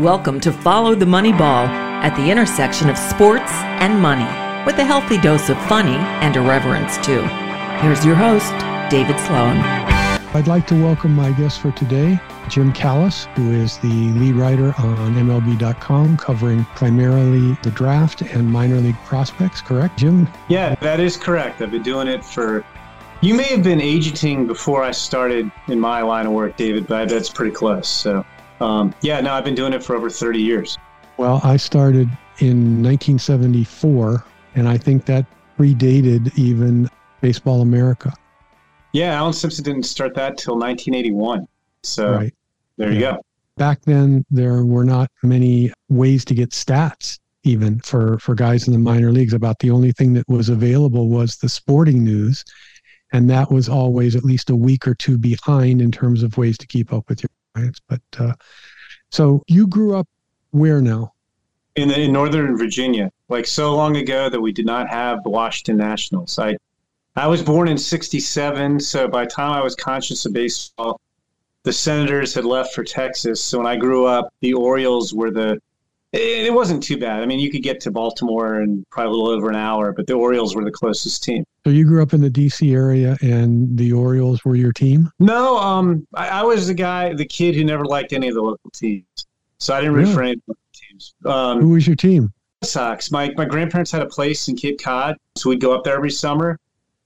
Welcome to Follow the Money Ball at the intersection of sports and money, with a healthy dose of funny and irreverence, too. Here's your host, David Sloan. I'd like to welcome my guest for today, Jim Callis, who is the lead writer on MLB.com, covering primarily the draft and minor league prospects, correct, Jim? Yeah, that is correct. I've been doing it for. You may have been agenting before I started in my line of work, David, but that's pretty close. So um, yeah, no, I've been doing it for over 30 years. Well, I started in 1974, and I think that predated even Baseball America. Yeah, Alan Simpson didn't start that till 1981. So right. there you go. Back then, there were not many ways to get stats, even for, for guys in the minor leagues. About the only thing that was available was the sporting news. And that was always at least a week or two behind in terms of ways to keep up with your clients. But uh, so you grew up where now? In, in Northern Virginia, like so long ago that we did not have the Washington Nationals. I I was born in '67, so by the time I was conscious of baseball, the Senators had left for Texas. So when I grew up, the Orioles were the it wasn't too bad. I mean, you could get to Baltimore in probably a little over an hour, but the Orioles were the closest team. So you grew up in the D.C. area, and the Orioles were your team? No, um, I, I, was the guy, the kid who never liked any of the local teams, so I didn't root for any of the teams. Um, who was your team? Sox. My my grandparents had a place in Cape Cod, so we'd go up there every summer.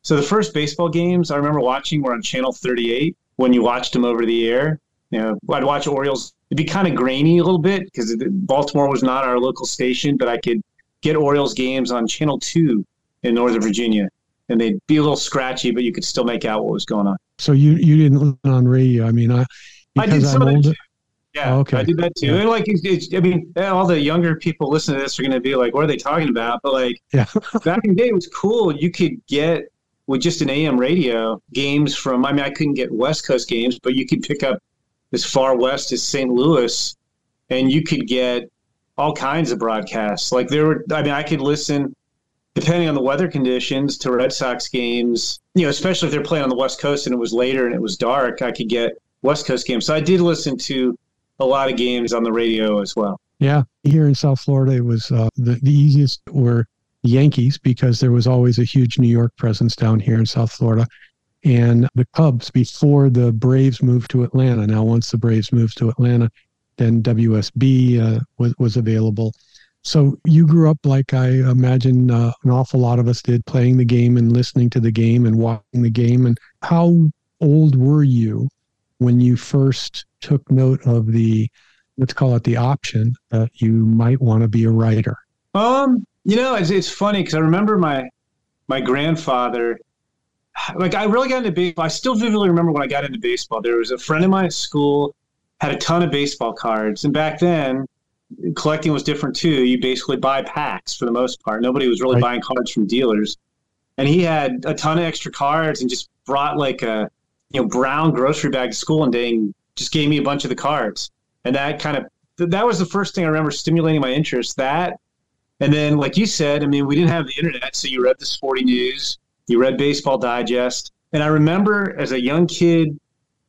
So the first baseball games I remember watching were on Channel 38 when you watched them over the air. You know, I'd watch Orioles it'd be kind of grainy a little bit because Baltimore was not our local station, but I could get Orioles games on Channel 2 in Northern Virginia. And they'd be a little scratchy, but you could still make out what was going on. So you you didn't listen on radio? I mean, I I did some I'm of that too. Yeah, oh, okay. I did that too. Yeah. And like, it's, it's, I mean, all the younger people listening to this are going to be like, "What are they talking about?" But like, yeah. back in the day, it was cool. You could get with just an AM radio games from. I mean, I couldn't get West Coast games, but you could pick up as far west as St. Louis, and you could get all kinds of broadcasts. Like there were, I mean, I could listen depending on the weather conditions to Red Sox games. You know, especially if they're playing on the West Coast and it was later and it was dark, I could get West Coast games. So I did listen to a lot of games on the radio as well. Yeah, here in South Florida, it was uh, the the easiest were Yankees because there was always a huge New York presence down here in South Florida and the Cubs before the Braves moved to Atlanta. Now, once the Braves moved to Atlanta, then WSB uh, was, was available. So you grew up like I imagine uh, an awful lot of us did, playing the game and listening to the game and watching the game. And how old were you when you first took note of the, let's call it the option that you might want to be a writer? Um, you know, it's, it's funny because I remember my my grandfather like I really got into baseball. I still vividly remember when I got into baseball. There was a friend of mine at school had a ton of baseball cards, and back then collecting was different too. You basically buy packs for the most part. Nobody was really right. buying cards from dealers, and he had a ton of extra cards and just brought like a you know brown grocery bag to school and just gave me a bunch of the cards, and that kind of that was the first thing I remember stimulating my interest. That, and then like you said, I mean, we didn't have the internet, so you read the sporting news you read Baseball Digest. And I remember as a young kid,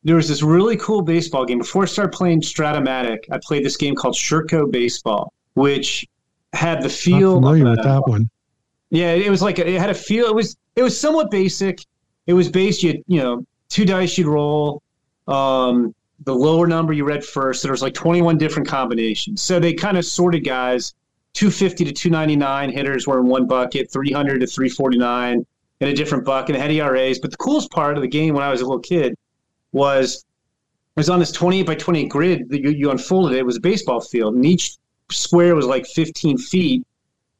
there was this really cool baseball game. Before I started playing Strat-O-Matic, I played this game called Sherco Baseball, which had the feel. I'm familiar with that one. Yeah, it was like it had a feel. It was it was somewhat basic. It was based you you know two dice you'd roll. Um, the lower number you read first. There was like 21 different combinations. So they kind of sorted guys. 250 to 299 hitters were in one bucket. 300 to 349 in a different buck and had ERAs. But the coolest part of the game when I was a little kid was it was on this 28 by 20 grid that you, you unfolded. It was a baseball field, and each square was like 15 feet,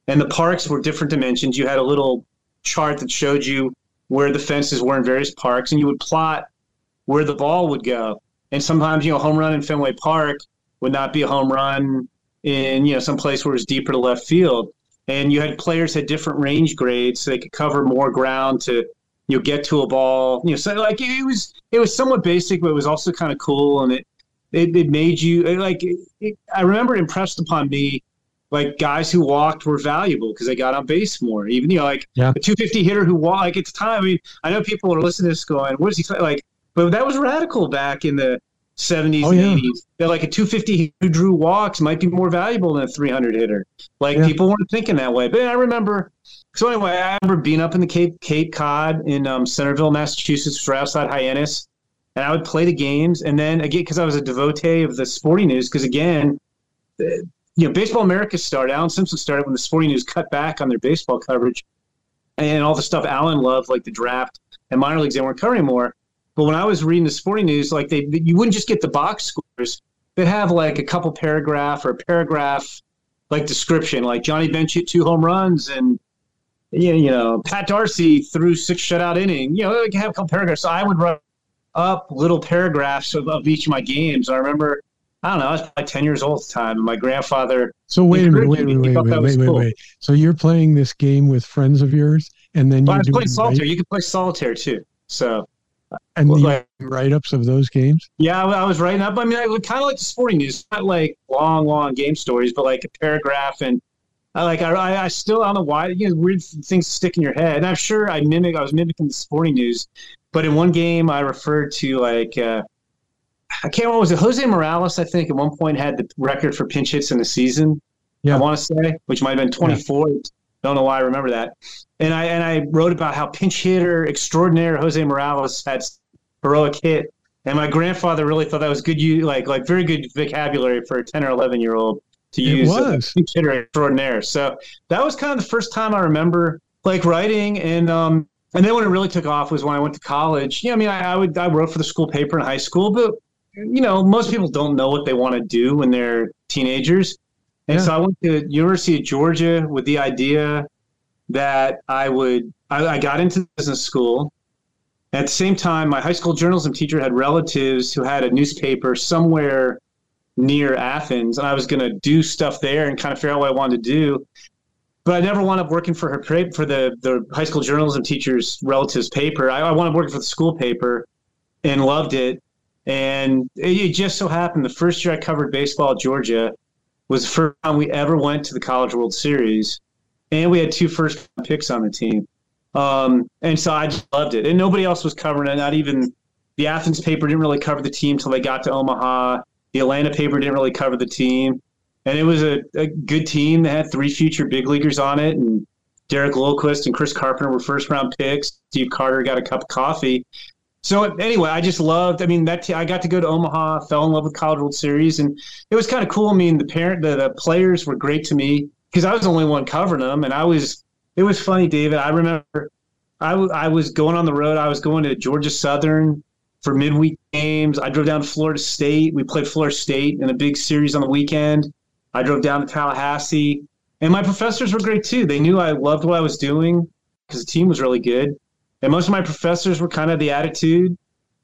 and the parks were different dimensions. You had a little chart that showed you where the fences were in various parks, and you would plot where the ball would go. And sometimes, you know, home run in Fenway Park would not be a home run in, you know, some place where it's deeper to left field and you had players had different range grades so they could cover more ground to you know get to a ball you know so like it was it was somewhat basic but it was also kind of cool and it it, it made you like it, i remember it impressed upon me like guys who walked were valuable because they got on base more even you know like yeah. a 250 hitter who walked like it's time i mean i know people are listening to this going what is he like but that was radical back in the 70s Oh, and yeah. 80s. That like a 250 who drew walks might be more valuable than a 300 hitter. Like Yeah. people weren't thinking that way. But I remember. So anyway, I remember being up in the Cape Cape Cod in um, Centerville, Massachusetts, right outside Hyannis, and I would play the games. And then again, because I was a devotee of the Sporting News, because again, you know, Baseball America started. Alan Simpson started when the Sporting News cut back on their baseball coverage, and all the stuff Alan loved, like the draft and minor leagues, they weren't covering anymore. But when I was reading the Sporting News, like they, you wouldn't just get the box scores; they'd have like a couple paragraph or a paragraph like description, like Johnny Bench hit two home runs and yeah, you know, Pat Darcy threw six shutout inning. You know, like have a couple paragraphs. So I would write up little paragraphs of, of each of my games. I remember, I don't know, I was like ten years old at the time, and my grandfather. So wait a minute, wait, wait, wait, wait, wait, wait, cool. wait. So you're playing this game with friends of yours, and then Well, I you're was playing solitaire. write- You could play solitaire too. So and well, you like- write-ups of those games. yeah, I was writing up. I mean, I would kind of like the sporting news, not like long, long game stories, but like a paragraph and. I like I, I- still I don't know why you know weird things stick in your head and I'm sure I mimic I was mimicking the sporting news, but in one game I referred to like uh, I can't remember was it Jose Morales I think at one point had the record for pinch hits in the season. Yeah. I want to say which might have been 24. Don't know why I remember that. And I and I wrote about how pinch hitter extraordinaire Jose Morales had heroic hit, and my grandfather really thought that was good. You like like very good vocabulary for a 10 or 11 year old to It use. was. pinch hitter extraordinaire. So that was kind of the first time I remember like writing and um and then when it really took off was when I went to college. Yeah, I mean I, I would I wrote for the school paper in high school, but you know most people don't know what they want to do when they're teenagers. And Yeah. so I went to University of Georgia with the idea that I would I, I got into business school. At the same time, my high school journalism teacher had relatives who had a newspaper somewhere near Athens, and I was going to do stuff there and kind of figure out what I wanted to do. But I never wound up working for her for the the high school journalism teacher's relatives paper. I, I wound up working for the school paper, and loved it. And it, it just so happened the first year I covered baseball at Georgia was the first time we ever went to the College World Series, and we had two first picks on the team. Um, and so I just loved it, and nobody else was covering it. Not even the Athens paper didn't really cover the team till they got to Omaha. The Atlanta paper didn't really cover the team, and it was a, a good team. that had three future big leaguers on it, and Derek Lilliquist and Chris Carpenter were first round picks. Steve Carter got a cup of coffee. So anyway, I just loved. I mean, that t- I got to go to Omaha, fell in love with College World Series, and it was kind of cool. I mean, the parent, the, the players were great to me because I was the only one covering them, and I was. It was funny, David. I remember I, w- I was going on the road. I was going to Georgia Southern for midweek games. I drove down to Florida State. We played Florida State in a big series on the weekend. I drove down to Tallahassee, and my professors were great too. They knew I loved what I was doing because the team was really good. And most of my professors were kind of the attitude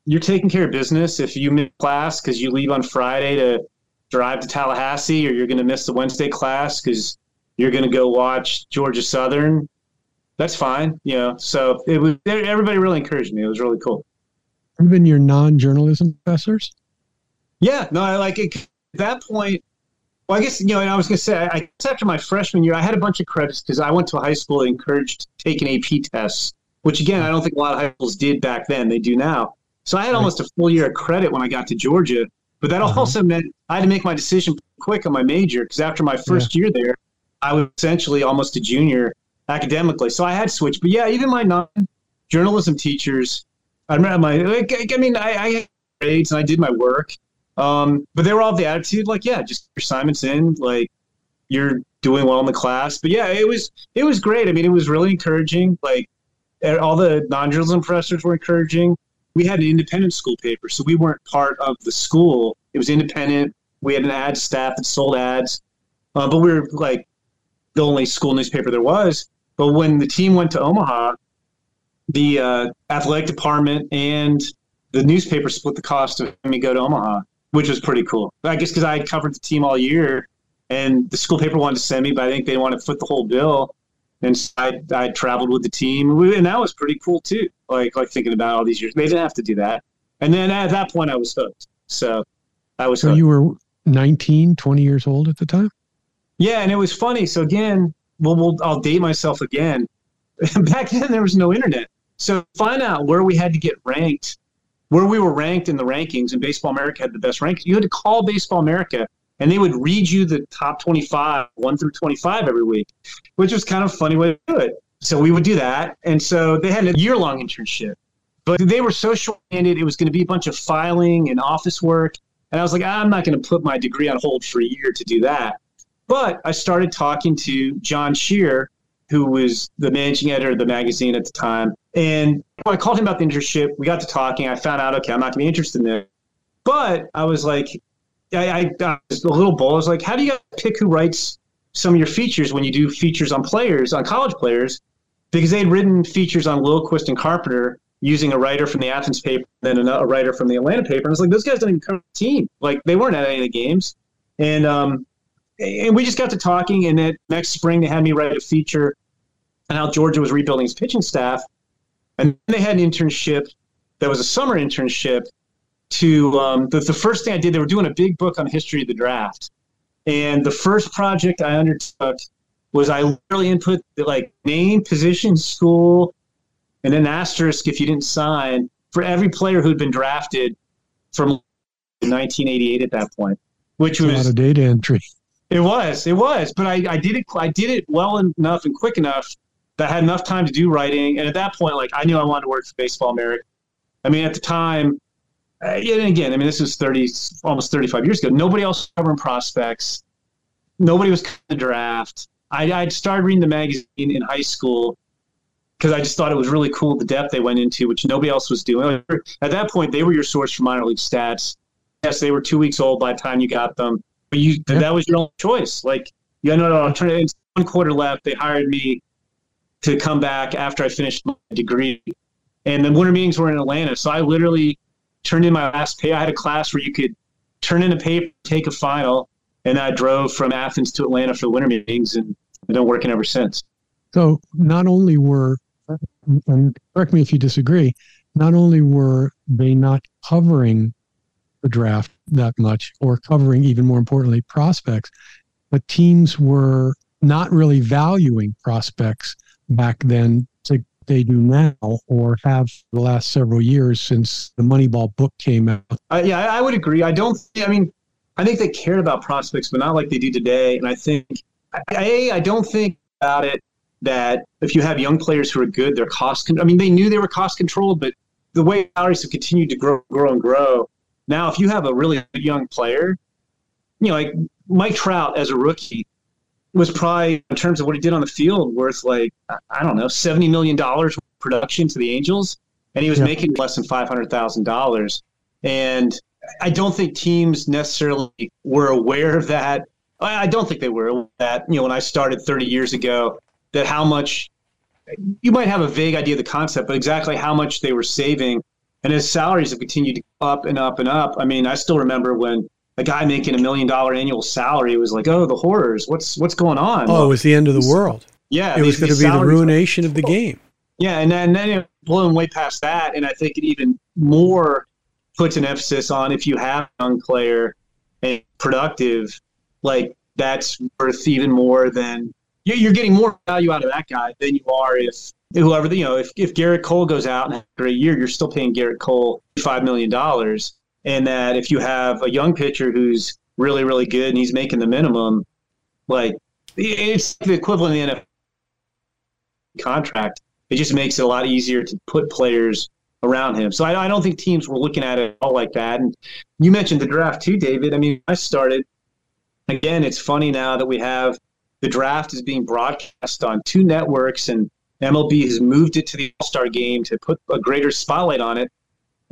you're taking care of business if you miss class because you leave on Friday to drive to Tallahassee, or you're going to miss the Wednesday class because you're going to go watch Georgia Southern. That's fine, you know. So it was everybody really encouraged me. It was really cool. Even your non-journalism professors. Yeah, no, I like it. At that point, well, I guess you know. And I was going to say, I, I after my freshman year, I had a bunch of credits because I went to a high school that encouraged taking AP tests, which again, I don't think a lot of high schools did back then. They do now. So I had almost a full year of credit when I got to Georgia, but that Uh-huh. also meant I had to make my decision quick on my major because after my first year there, I was essentially almost a junior academically. So I had to switch. But yeah, even my non-journalism teachers, I remember my. Like, I mean, I, I had grades and I did my work, um, but they were all the attitude like, yeah, just your assignments in, like you're doing well in the class. But yeah, it was it was great. I mean, it was really encouraging. Like all the non-journalism professors were encouraging. We had an independent school paper, so we weren't part of the school. It was independent. We had an ad staff that sold ads, uh, but we were like the only school newspaper there was. But when the team went to Omaha, the uh, athletic department and the newspaper split the cost of me go to Omaha, which was pretty cool. I guess because I had covered the team all year, and the school paper wanted to send me, but I think they wanted to foot the whole bill. And so I, I traveled with the team, and that was pretty cool too. Like like thinking about all these years, they didn't have to do that. And then at that point, I was hooked. So I was So hooked. you were 19, 20 years old at the time. Yeah, and it was funny. So again, well, we'll I'll date myself again. Back then, there was no internet, so find out where we had to get ranked where we were ranked in the rankings, and Baseball America had the best rank. You had to call Baseball America, and they would read you the top 25, one through 25 every week, which was kind of a funny way to do it. So we would do that, and so they had a year long internship, but they were so short handed. It was going to be a bunch of filing and office work, and I was like, I'm not going to put my degree on hold for a year to do that. But I started talking to John Shear, who was the managing editor of the magazine at the time. And I called him about the internship. We got to talking. I found out, okay, I'm not going to be interested in it. But I was like, I, I, I was a little bold. I was like, how do you pick who writes some of your features when you do features on players, on college players? Because they'd written features on Lilliquist and Carpenter using a writer from the Athens paper, then a, writer from the Atlanta paper. And I was like, those guys didn't even come to the team. Like, they weren't at any of the games. And, um, and we just got to talking. And then next spring, they had me write a feature on how Georgia was rebuilding his pitching staff. And they had an internship that was a summer internship to um, the, the first thing I did, they were doing a big book on history of the draft. And the first project I undertook was I literally input the, like name, position, school, and an asterisk if you didn't sign for every player who'd been drafted from 1988 at that point, which was a lot of data entry. It was, it was, but I, I did it, I did it well enough and quick enough that I had enough time to do writing. And at that point, like I knew I wanted to work for Baseball America. I mean, at the time, uh, and again, I mean, this was 30, almost 35 years ago. Nobody else covering prospects. Nobody was covering the draft. I, I'd started reading the magazine in high school because I just thought it was really cool the depth they went into, which nobody else was doing. At that point, they were your source for minor league stats. Yes, they were two weeks old by the time you got them, but you yeah. that was your own choice. Like you had no alternative. One quarter left. They hired me to come back after I finished my degree. And the winter meetings were in Atlanta. So I literally turned in my last pay. I had a class where you could turn in a paper, take a final, and I drove from Athens to Atlanta for the winter meetings, and I've been working ever since. So not only were, and correct me if you disagree, not only were they not covering the draft that much, or covering even more importantly prospects, but teams were not really valuing prospects back then to they do now or have the last several years since the Moneyball book came out. Uh, yeah, I would agree. I don't. I mean, I think they cared about prospects, but not like they do today. And I think, a, I don't think about it that if you have young players who are good, they're cost. Con- I mean, they knew they were cost controlled, but the way salaries have continued to grow, grow and grow. Now, if you have a really young player, you know, like Mike Trout as a rookie, was probably in terms of what he did on the field worth like I don't know seventy million dollars production to the Angels, and he was yeah. making less than five hundred thousand dollars. And I don't think teams necessarily were aware of that. I don't think they were that you know when I started thirty years ago that how much you might have a vague idea of the concept, but exactly how much they were saving. And as salaries have continued to go up and up and up, I mean, I still remember when a guy making a million dollar annual salary was like, oh, the horrors. What's what's going on? Oh, it was the end of the world. Yeah, it was going to be the ruination of the game. Yeah, and then then it blown way past that, and I think it even more puts an emphasis on if you have a young player and productive, like that's worth even more than yeah, you're getting more value out of that guy than you are if whoever you know if, if Gerrit Cole goes out after a year, you're still paying Gerrit Cole five million dollars and that if you have a young pitcher who's really really good and he's making the minimum, like it's the equivalent the NFL contract. It just makes it a lot easier to put players around him. So I, I, don't think teams were looking at it all like that. And you mentioned the draft too, David. I mean, I started again. It's funny now that we have the draft is being broadcast on two networks, and MLB has moved it to the All Star game to put a greater spotlight on it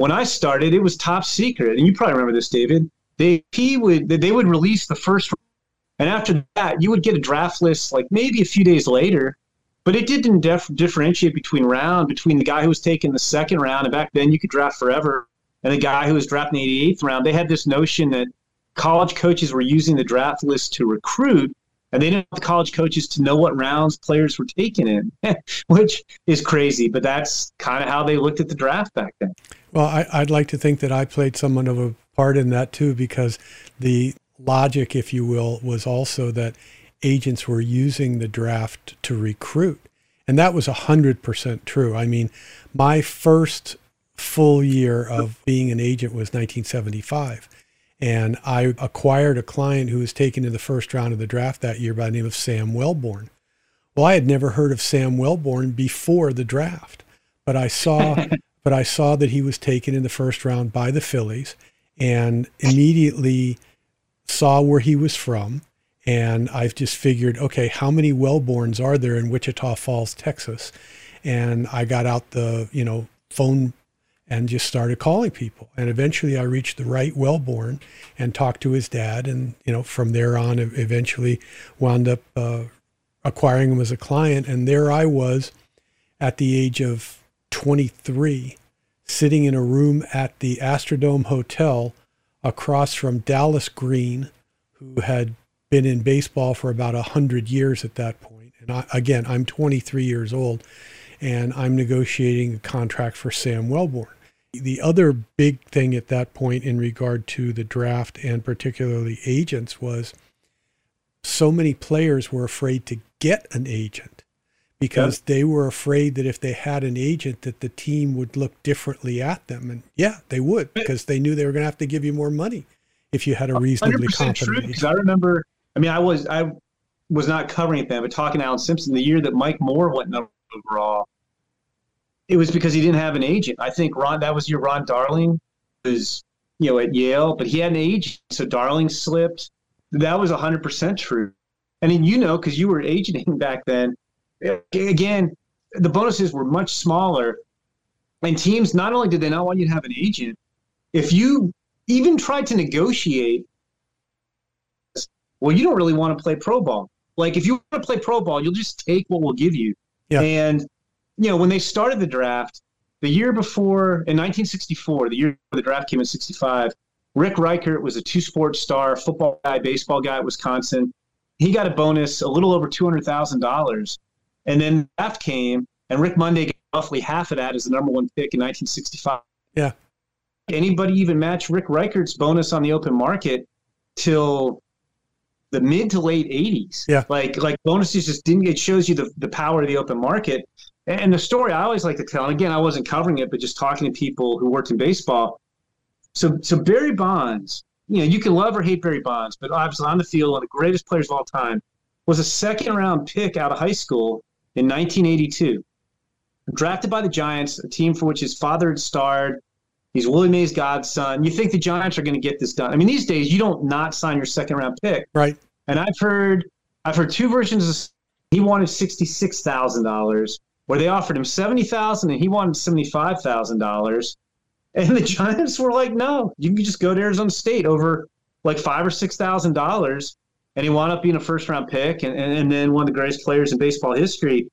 when I started, it was top secret, and you probably remember this, David. They he would they would release the first, and after that, you would get a draft list like maybe a few days later, but it didn't def- differentiate between round between the guy who was taking the second round, and back then you could draft forever, and the guy who was drafting the 88th round. They had this notion that college coaches were using the draft list to recruit, and they didn't the college coaches to know what rounds players were taken in, which is crazy. But that's kind of how they looked at the draft back then. Well, I, would like to think that I played somewhat of a part in that too, because the logic, if you will, was also that agents were using the draft to recruit. And that was 100% true. I mean, my first full year of being an agent was 1975. And I acquired a client who was taken in the first round of the draft that year by the name of Sam Welborn. Well, I had never heard of Sam Welborn before the draft, but I saw but I saw that he was taken in the first round by the Phillies and immediately saw where he was from. And I've just figured, okay, how many Welborns are there in Wichita Falls, Texas? And I got out the, you know, phone and just started calling people. And eventually I reached the right Welborn and talked to his dad. And, you know, from there on, eventually wound up uh, acquiring him as a client. And there I was at the age of 23 sitting in a room at the Astrodome Hotel across from Dallas Green, who had been in baseball for about 100 years at that point. And I, again, I'm 23 years old and I'm negotiating a contract for Sam Welborn. The other big thing at that point in regard to the draft and particularly agents was so many players were afraid to get an agent because yeah. they were afraid that if they had an agent that the team would look differently at them. And yeah they would because they knew they were going to have to give you more money if you had a reasonably competent true, i remember i mean i was i was not covering it then but talking to alan simpson the year that mike moore went number overall it was because he didn't have an agent i think ron that was your ron darling who's you know at yale but he had an agent so darling slipped that was 100% true and then you know because you were agenting back then again, the bonuses were much smaller. And teams, not only did they not want you to have an agent, if you even tried to negotiate, well, you don't really want to play pro ball. Like if you want to play pro ball, you'll just take what we'll give you. Yeah. And you know, when they started the draft, the year before in 1964, the year the draft came in 65, Rick Reichardt was a two sport star, football guy, baseball guy at Wisconsin. He got a bonus a little over two hundred thousand dollars and then the draft came, and Rick Monday got roughly half of that as the number one pick in 1965. Yeah. Anybody even match Rick Reichardt's bonus on the open market till the mid to late 80s? Yeah. Like like bonuses just didn't. It shows you the the power of the open market. And the story I always like to tell, and again, I wasn't covering it, but just talking to people who worked in baseball. So so Barry Bonds, you know, you can love or hate Barry Bonds, but obviously on the field, one of the greatest players of all time, was a second round pick out of high school in 1982. Drafted by the Giants, a team for which his father had starred. He's Willie Mays' godson. You think the Giants are going to get this done? I mean, these days you don't not sign your second round pick, right? And I've heard, I've heard two versions. Of, he wanted sixty six thousand dollars, where they offered him seventy thousand, and he wanted seventy five thousand dollars. And the Giants were like, "No, you can just go to Arizona State over like five or six thousand dollars." and he wound up being a first round pick and, and, and then one of the greatest players in baseball history.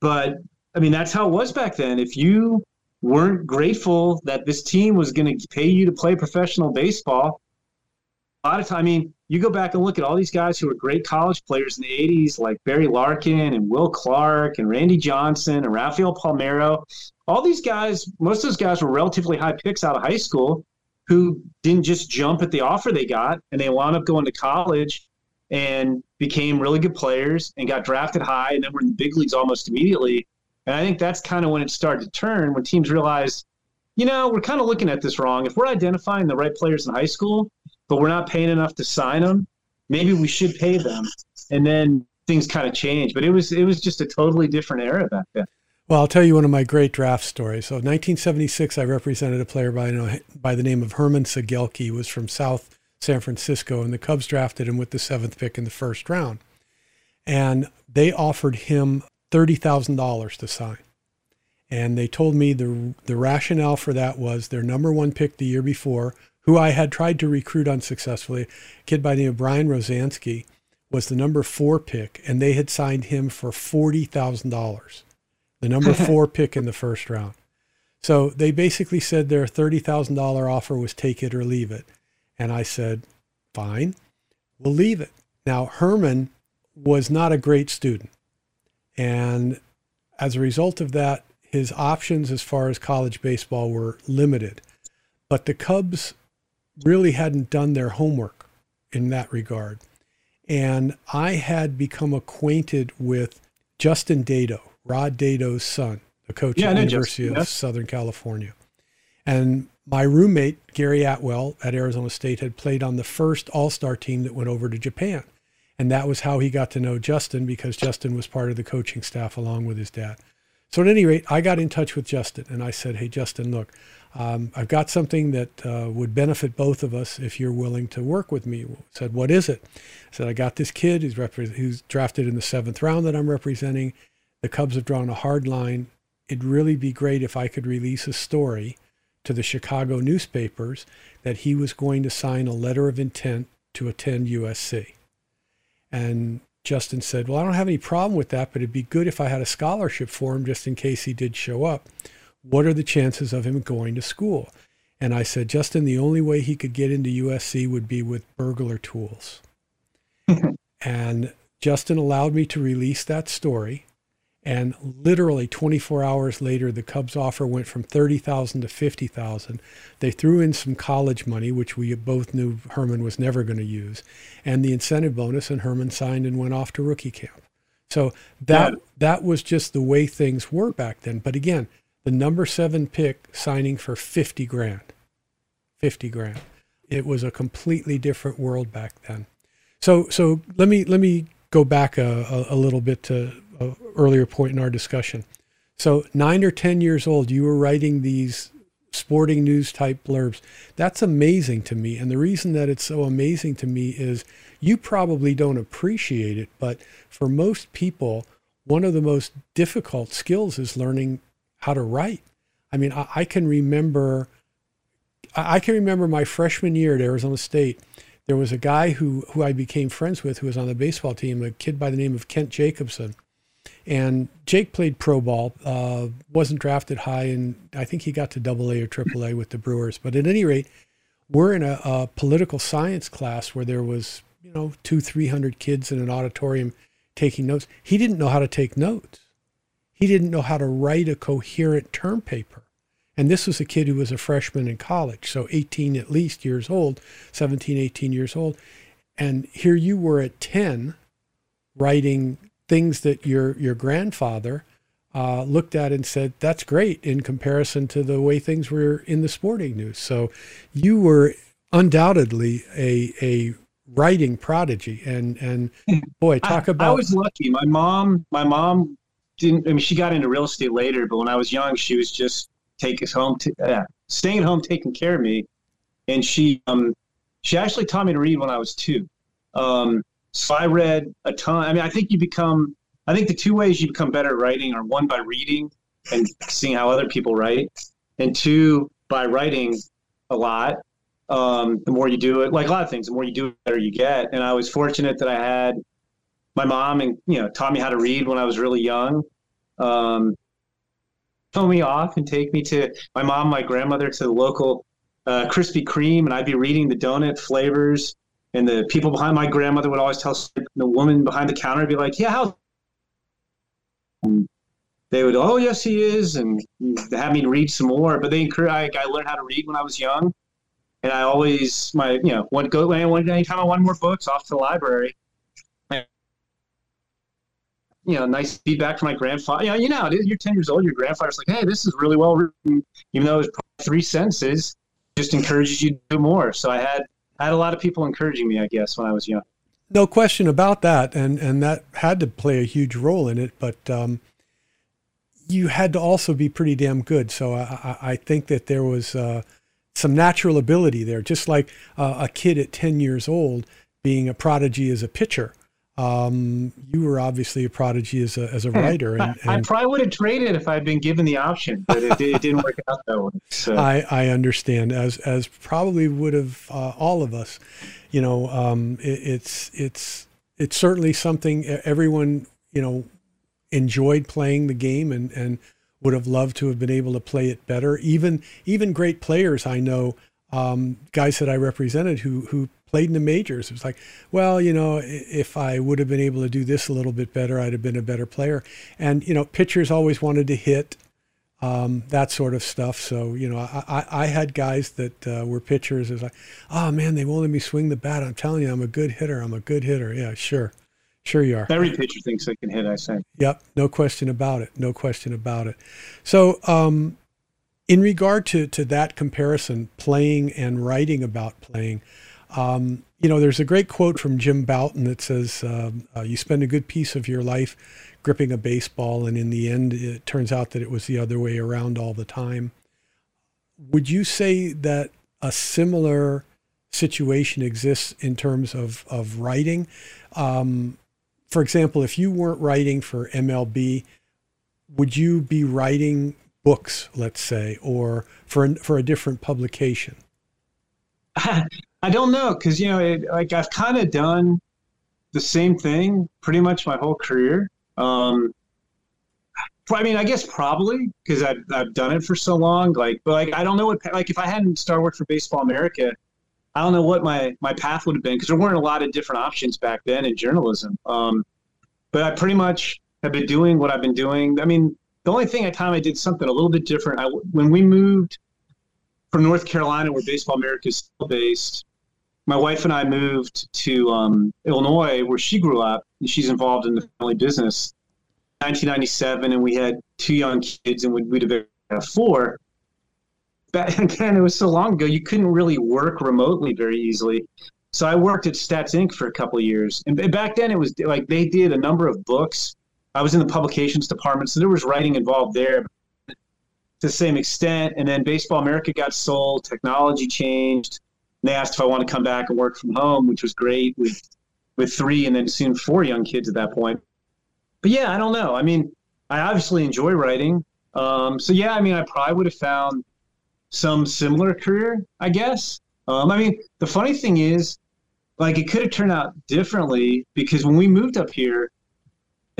But I mean, that's how it was back then. If you weren't grateful that this team was going to pay you to play professional baseball, a lot of time, I mean, you go back and look at all these guys who were great college players in the 80s, like Barry Larkin and Will Clark and Randy Johnson and Rafael Palmeiro. All these guys, most of those guys were relatively high picks out of high school who didn't just jump at the offer they got and they wound up going to college and became really good players and got drafted high and then were in the big leagues almost immediately. And I think that's kind of when it started to turn when teams realized, you know, we're kind of looking at this wrong. If we're identifying the right players in high school, but we're not paying enough to sign them, maybe we should pay them. And then things kind of changed. But it was it was just a totally different era back then. Well, I'll tell you one of my great draft stories. So, 1976, I represented a player by, by the name of Herman Segelke. He was from South San Francisco, and the Cubs drafted him with the seventh pick in the first round. And they offered him $30,000 to sign. And they told me the, the rationale for that was their number one pick the year before, who I had tried to recruit unsuccessfully, a kid by the name of Brian Rosinski, was the number four pick, and they had signed him for $40,000, the number four pick in the first round. So they basically said their $30,000 offer was take it or leave it. And I said, fine, we'll leave it. Now, Herman was not a great student. And as a result of that, his options as far as college baseball were limited. But the Cubs really hadn't done their homework in that regard. And I had become acquainted with Justin Dedeaux, Rod Dedeaux's son, the coach yeah, at the University Justin, of yeah. Southern California. And my roommate, Gary Atwell at Arizona State, had played on the first All Star team that went over to Japan. And that was how he got to know Justin because Justin was part of the coaching staff along with his dad. So, at any rate, I got in touch with Justin and I said, Hey, Justin, look, um, I've got something that uh, would benefit both of us if you're willing to work with me. I said, What is it? I said, I got this kid who's, who's drafted in the seventh round that I'm representing. The Cubs have drawn a hard line. It'd really be great if I could release a story to the Chicago newspapers that he was going to sign a letter of intent to attend USC. And Justin said, Well, I don't have any problem with that, but it'd be good if I had a scholarship for him just in case he did show up. What are the chances of him going to school? And I said, Justin, the only way he could get into USC would be with burglar tools. and Justin allowed me to release that story. And literally 24 hours later, the Cubs offer went from 30,000 to 50,000. They threw in some college money, which we both knew Herman was never going to use, and the incentive bonus, and Herman signed and went off to rookie camp. So that yeah. that was just the way things were back then. But again, the number seven pick signing for 50 grand, 50 grand. It was a completely different world back then. So so let me let me go back a, a, a little bit to Uh, earlier point in our discussion. So, nine or 10 years old, you were writing these sporting news type blurbs. That's amazing to me. And the reason that it's so amazing to me is you probably don't appreciate it, but for most people, one of the most difficult skills is learning how to write. I mean, I, I can remember. I can remember my freshman year at Arizona State. There was a guy who, who I became friends with who was on the baseball team, a kid by the name of Kent Jacobson and Jake played pro ball, uh, wasn't drafted high, and I think he got to double A or triple A with the Brewers. But at any rate, we're in a, a, political science class where there was, you know, two, 300 kids in an auditorium taking notes. He didn't know how to take notes. He didn't know how to write a coherent term paper. And this was a kid who was a freshman in college, so 18 at least years old, 17, 18 years old. And here you were at 10 writing things that your your grandfather uh, looked at and said that's great in comparison to the way things were in the sporting news. So you were undoubtedly a a writing prodigy, and and boy, talk I, about. I was lucky. My mom, my mom didn't. I mean, she got into real estate later, but when I was young, she was just taking us home, to, uh, staying at home, taking care of me, and she um she actually taught me to read when I was two. Um, so I read a ton. I mean, I think you become, I think the two ways you become better at writing are one by reading and seeing how other people write, and two by writing a lot. Um, the more you do it, like a lot of things, the more you do it, the better you get. And I was fortunate that I had my mom and you know taught me how to read when I was really young. Um, pull me off and take me to my mom, my grandmother to the local uh, Krispy Kreme, and I'd be reading the donut flavors and the people behind my grandmother would always tell the woman behind the counter would be like, "Yeah, how?" They would, "Oh, yes, he is," and have me read some more. But they encourage. I, I learned how to read when I was young, and I always my you know one go one anytime I wanted more books off to the library. You know, nice feedback from my grandfather. You know, you know, you're 10 years old. Your grandfather's like, "Hey, this is really well written," even though it's three sentences. Just encourages you to do more. So I had I had a lot of people encouraging me, I guess, when I was young. No question about that, and and that had to play a huge role in it. But um, you had to also be pretty damn good. So I, I think that there was uh, some natural ability there, just like uh, a kid at ten years old being a prodigy as a pitcher. Um, you were obviously a prodigy as a, as a writer. And, and I probably would have traded if I'd been given the option, but it, it didn't work out that way. So. I, I understand, as as probably would have uh, all of us. You know, um, it, it's it's it's certainly something everyone you know enjoyed playing the game and and would have loved to have been able to play it better. Even even great players I know, um, guys that I represented who who played in the majors. It was like, well, you know, if I would have been able to do this a little bit better, I'd have been a better player. And, you know, pitchers always wanted to hit, um, that sort of stuff. So, you know, I, I, I had guys that uh, were pitchers. It was like, oh, man, they won't let me swing the bat. I'm telling you, I'm a good hitter. I'm a good hitter. Yeah, sure. Sure you are. Every pitcher thinks they can hit, I say. Yep, no question about it. No question about it. So, um, In regard to, to that comparison, playing and writing about playing, um, you know, there's a great quote from Jim Bouton that says, um, uh, You spend a good piece of your life gripping a baseball, and in the end, it turns out that it was the other way around all the time. Would you say that a similar situation exists in terms of, of writing? Um, for example, if you weren't writing for MLB, would you be writing books, let's say, or for, for a different publication? I don't know because you know, it, like I've kind of done the same thing pretty much my whole career. Um, I mean, I guess probably because I've, I've done it for so long. Like, but like I don't know what like if I hadn't started work for Baseball America, I don't know what my my path would have been because there weren't a lot of different options back then in journalism. Um, but I pretty much have been doing what I've been doing. I mean, the only thing at time I did something a little bit different. I when we moved from North Carolina, where Baseball America is still based, my wife and I moved to um, Illinois, where she grew up, she's involved in the family business. 1997, and we had two young kids, and we'd, we'd have four. Back again, it was so long ago, you couldn't really work remotely very easily. So I worked at Stats Inc. for a couple of years, and back then it was like they did a number of books. I was in the publications department, so there was writing involved there to the same extent. And then Baseball America got sold, technology changed And they asked if I want to come back and work from home, which was great with with three and then soon four young kids at that point. But yeah, I don't know. I mean, I obviously enjoy writing. Um, so yeah, I mean, I probably would have found some similar career, I guess. Um, I mean, the funny thing is, like, it could have turned out differently because when we moved up here,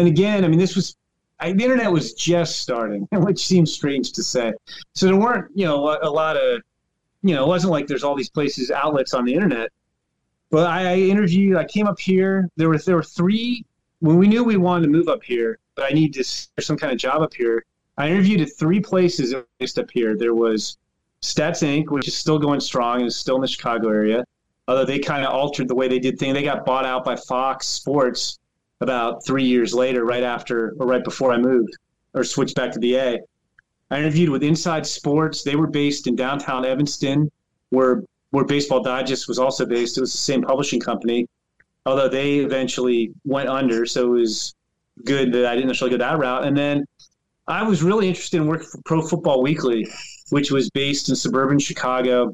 and again, I mean, this was I, the internet was just starting, which seems strange to say. So there weren't, you know, a, a lot of you know, it wasn't like there's all these places, outlets on the internet. But I, I interviewed. I came up here. There were there were three when we knew we wanted to move up here. But I need to some kind of job up here. I interviewed at three places based up here. There was Stats Inc., which is still going strong and is still in the Chicago area. Although they kind of altered the way they did things. They got bought out by Fox Sports about three years later, right after or right before I moved or switched back to the A. I interviewed with Inside Sports. They were based in downtown Evanston, where where Baseball Digest was also based. It was the same publishing company, although they eventually went under. So it was good that I didn't necessarily go that route. And then I was really interested in working for Pro Football Weekly, which was based in suburban Chicago.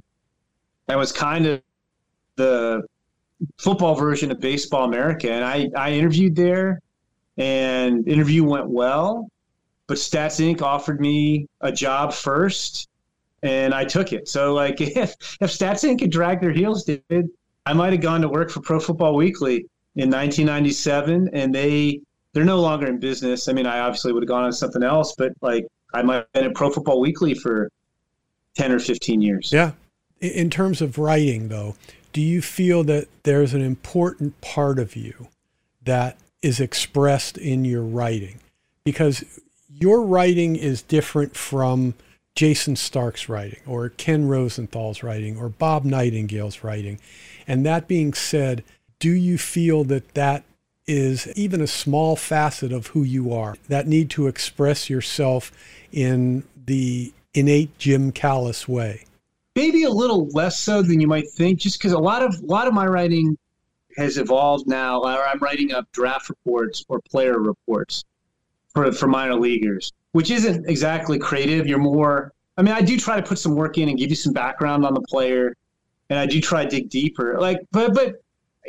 That was kind of the football version of Baseball America. And I, I interviewed there, and interview went well but Stats Inc. offered me a job first, and I took it. So like if if Stats Inc. had dragged their heels, did I might have gone to work for Pro Football Weekly in 1997, and they they're no longer in business. I mean, I obviously would have gone on something else, but like I might have been at Pro Football Weekly for 10 or 15 years. Yeah. In terms of writing, though, do you feel that there's an important part of you that is expressed in your writing? Because your writing is different from Jayson Stark's writing or Ken Rosenthal's writing or Bob Nightingale's writing. And that being said, do you feel that that is even a small facet of who you are, that need to express yourself in the innate Jim Callis way? Maybe a little less so than you might think, just because a lot of a lot of my writing has evolved now. I'm writing up draft reports or player reports for for minor leaguers, which isn't exactly creative. You're more. I mean, I do try to put some work in and give you some background on the player, and I do try to dig deeper. Like, but but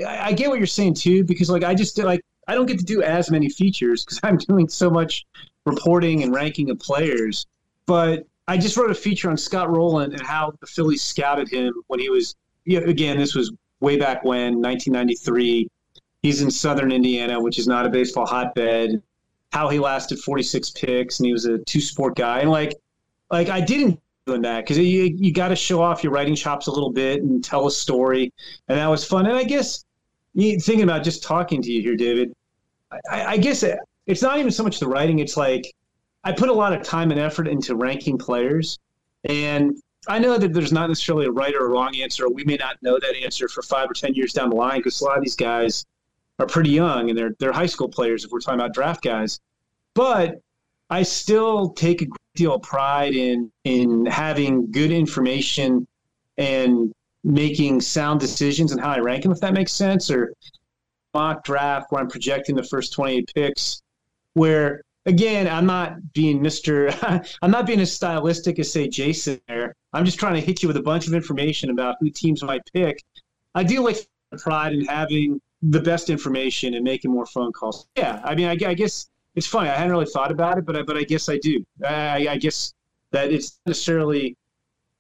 I, I get what you're saying too, because like I just like I don't get to do as many features because I'm doing so much reporting and ranking of players. But I just wrote a feature on Scott Rolen and how the Phillies scouted him when he was. You know, again, this was way back when, 1993. He's in Southern Indiana, which is not a baseball hotbed how he lasted 46 picks and he was a two sport guy. And like, like I didn't doing that because you you got to show off your writing chops a little bit and tell a story, and that was fun. And I guess thinking about just talking to you here, David, I, I guess it, it's not even so much the writing. It's like I put a lot of time and effort into ranking players, and I know that there's not necessarily a right or a wrong answer. We may not know that answer for five or ten years down the line because a lot of these guys are pretty young and they're they're high school players if we're talking about draft guys. But I still take a great deal of pride in in having good information and making sound decisions and how I rank them, if that makes sense, or mock draft where I'm projecting the first 28 picks, where again, I'm not being Mr. I'm not being as stylistic as say Jayson there. I'm just trying to hit you with a bunch of information about who teams might pick. I deal with pride in having the best information and making more phone calls. Yeah, I mean, I, I guess it's funny. I hadn't really thought about it, but I, but I guess I do. I, I guess that it's necessarily,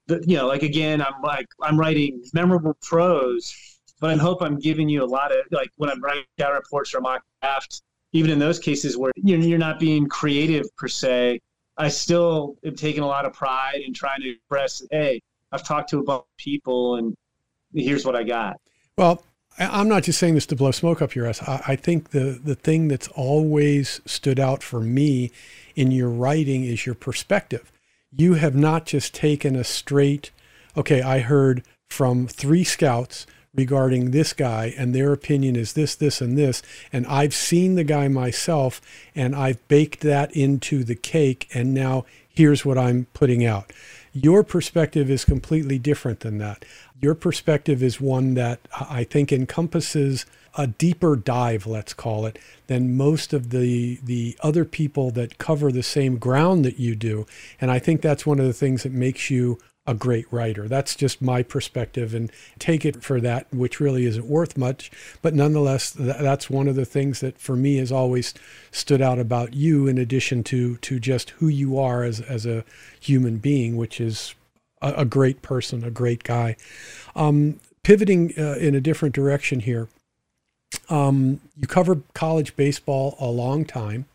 the, you know, like again, I'm like I'm writing memorable prose, but I hope I'm giving you a lot of like when I'm writing down reports or mock drafts even in those cases where you're not being creative per se, I still am taking a lot of pride in trying to express, hey, I've talked to a bunch of people and here's what I got. Well, I'm not just saying this to blow smoke up your ass. I, think the, the thing that's always stood out for me in your writing is your perspective. You have not just taken a straight, okay, I heard from three scouts regarding this guy and their opinion is this, this, and this. And I've seen the guy myself and I've baked that into the cake. And now here's what I'm putting out. Your perspective is completely different than that. Your perspective is one that I think encompasses a deeper dive, let's call it, than most of the the other people that cover the same ground that you do. And I think that's one of the things that makes you a great writer. That's just my perspective and take it for that, which really isn't worth much. But nonetheless, th- that's one of the things that for me has always stood out about you, in addition to, to just who you are as, as a human being, which is a, a great person, a great guy. Um, pivoting uh, in a different direction here, um, you covered college baseball a long time.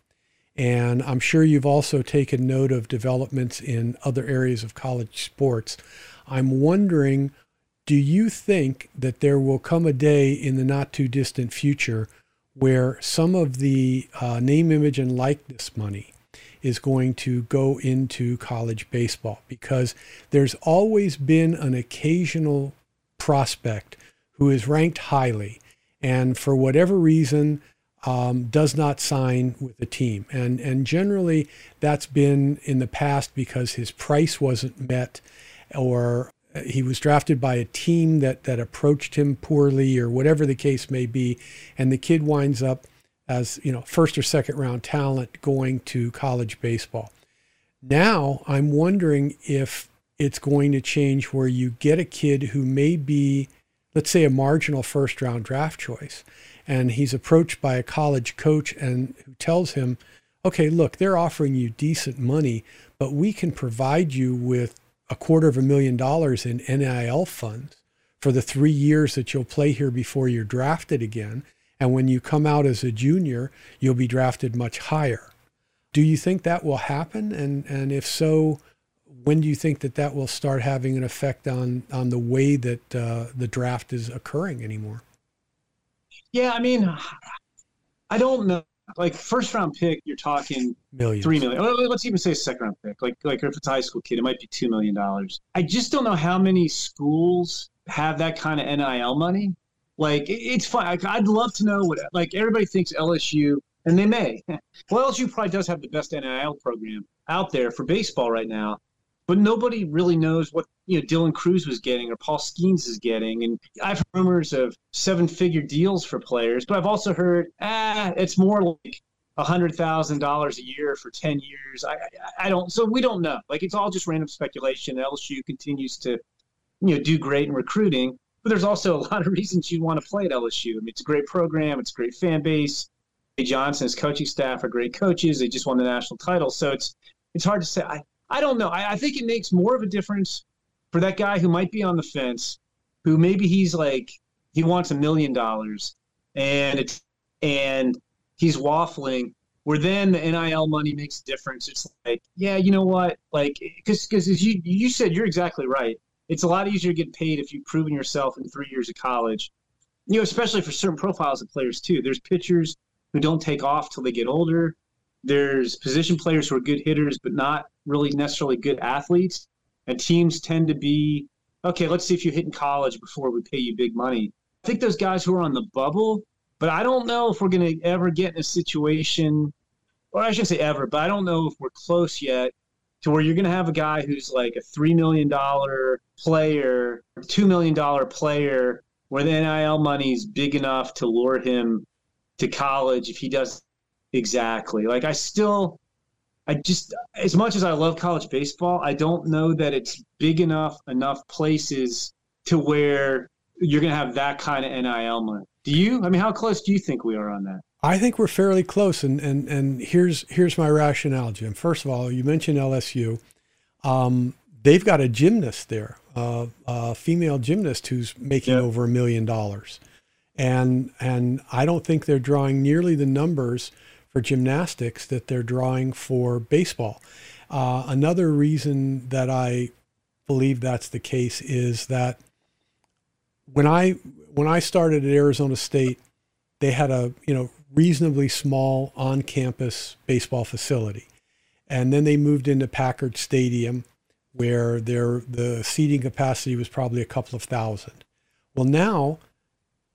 And I'm sure you've also taken note of developments in other areas of college sports. I'm wondering do you think that there will come a day in the not too distant future where some of the uh, name, image, and likeness money is going to go into college baseball? Because there's always been an occasional prospect who is ranked highly. And for whatever reason, um, does not sign with the team. And, and generally, that's been in the past because his price wasn't met or he was drafted by a team that, that approached him poorly or whatever the case may be. And the kid winds up as, you know, first or second round talent going to college baseball. Now I'm wondering if it's going to change where you get a kid who may be, let's say, a marginal first round draft choice and he's approached by a college coach and who tells him, okay, look, they're offering you decent money, but we can provide you with a quarter of a million dollars in NIL funds for the three years that you'll play here before you're drafted again. And when you come out as a junior, you'll be drafted much higher. Do you think that will happen? And, and if so, when do you think that that will start having an effect on, on the way that uh, the draft is occurring anymore? Yeah, I mean, I don't know. Like first round pick, you're talking Millions. three million. Let's even say second round pick. Like like if it's a high school kid, it might be two million dollars. I just don't know how many schools have that kind of NIL money. Like it's fine. I'd love to know what. Like everybody thinks LSU, and they may. Well, LSU probably does have the best NIL program out there for baseball right now but nobody really knows what you know Dylan Crews was getting or Paul Skenes is getting. And I've heard rumors of seven figure deals for players, but I've also heard ah, it's more like hundred thousand dollars a year for ten years. I, I, I don't. So we don't know. Like it's all just random speculation. LSU continues to you know do great in recruiting, but there's also a lot of reasons you'd want to play at LSU. I mean, it's a great program. It's a great fan base. Johnson's coaching staff are great coaches. They just won the national title, so it's it's hard to say. I, I don't know. I, I think it makes more of a difference for that guy who might be on the fence, who maybe he's like he wants a million dollars, and it's and he's waffling. Where then the NIL money makes a difference. It's like, yeah, you know what? Like, because because as you you said, you're exactly right. It's a lot easier to get paid if you've proven yourself in three years of college. You know, especially for certain profiles of players too. There's pitchers who don't take off till they get older. There's position players who are good hitters, but not really necessarily good athletes. And teams tend to be, okay, let's see if you hit in college before we pay you big money. I think those guys who are on the bubble, but I don't know if we're going to ever get in a situation or I shouldn't say ever, but I don't know if we're close yet to where you're going to have a guy who's like a $3 million player, $2 million player, where the NIL money is big enough to lure him to college if he does exactly. Like, I still, I just, as much as I love college baseball, I don't know that it's big enough, enough places to where you're going to have that kind of NIL money. Do you? I mean, how close do you think we are on that? I think we're fairly close, and and and here's here's my rationale, Jim. First of all, you mentioned LSU. Um, they've got a gymnast there, uh, a female gymnast who's making yep. over a million dollars, and and I don't think they're drawing nearly the numbers for gymnastics that they're drawing for baseball. Uh, another reason that I believe that's the case is that when I when I started at Arizona State, they had a you know reasonably small on campus baseball facility. And then they moved into Packard Stadium, where their, the seating capacity was probably a couple of thousand. Well, now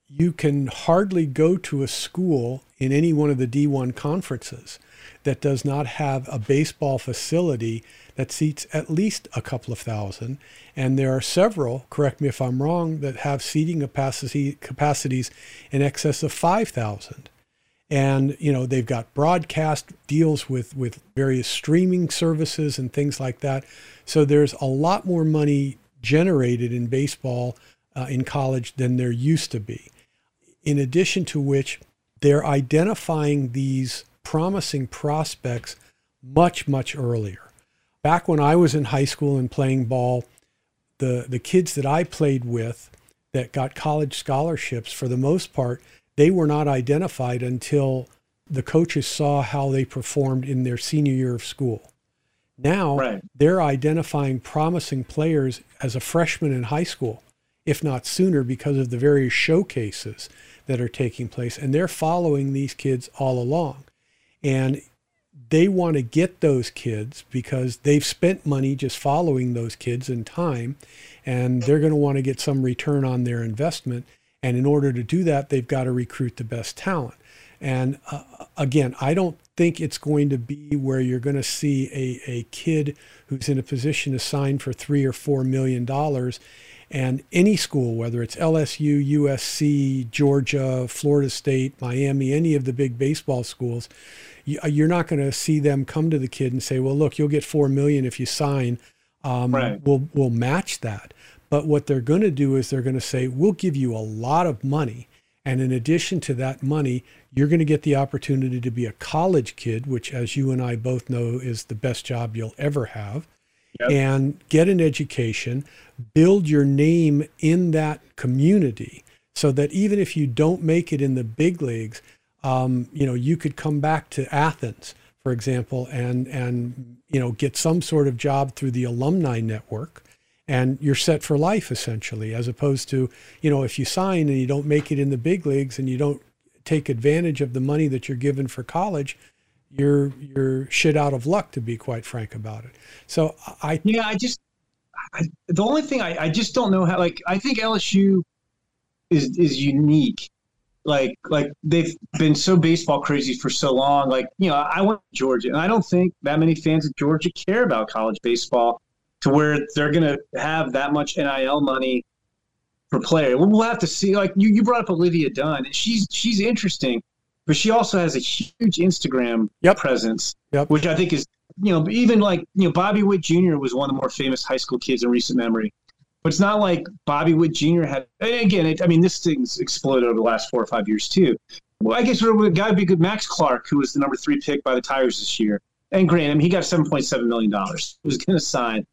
you can hardly go to a school in any one of the D1 conferences that does not have a baseball facility that seats at least a couple of thousand. And there are several, correct me if I'm wrong, that have seating capacity capacities in excess of 5,000 and you know they've got broadcast deals with with various streaming services and things like that. So there's a lot more money generated in baseball uh, in college than there used to be. In addition to which they're identifying these promising prospects much much earlier back when i was in high school and playing ball the the kids that i played with that got college scholarships for the most part they were not identified until the coaches saw how they performed in their senior year of school. Now right. they're identifying promising players as a freshman in high school, if not sooner, because of the various showcases that are taking place. And they're following these kids all along. And they want to get those kids because they've spent money just following those kids in time. And they're going to want to get some return on their investment. And in order to do that, they've got to recruit the best talent. And uh, again, I don't think it's going to be where you're going to see a, a kid who's in a position to sign for three or four million dollars. And any school, whether it's LSU, USC, Georgia, Florida State, Miami, any of the big baseball schools, you're not going to see them come to the kid and say, "Well, look, you'll get four million if you sign. Um, right. We'll we'll match that." But what they're going to do is they're going to say, we'll give you a lot of money. And in addition to that money, you're going to get the opportunity to be a college kid, which, as you and I both know, is the best job you'll ever have, yep. and get an education, build your name in that community so that even if you don't make it in the big leagues, um, you know, you could come back to Athens, for example, and, and, you know, get some sort of job through the alumni network and you're set for life essentially as opposed to you know if you sign and you don't make it in the big leagues and you don't take advantage of the money that you're given for college you're you're shit out of luck to be quite frank about it. So i yeah i just I, the only thing I, I just don't know how like i think lsu is is unique like like they've been so baseball crazy for so long like you know i went to georgia and i don't think that many fans of georgia care about college baseball to where they're going to have that much NIL money per player. We'll have to see. Like you, you brought up Olivia Dunne, and she's she's interesting, but she also has a huge Instagram yep. presence, yep. which I think is you know even like you know Bobby Witt Jr. was one of the more famous high school kids in recent memory. But it's not like Bobby Witt Jr. had. Again, it, I mean, this thing's exploded over the last four or five years too. Well, I guess we got to be good. Max Clark, who was the number three pick by the Tigers this year, and granted, I mean, he got seven point seven million dollars. He was going to sign,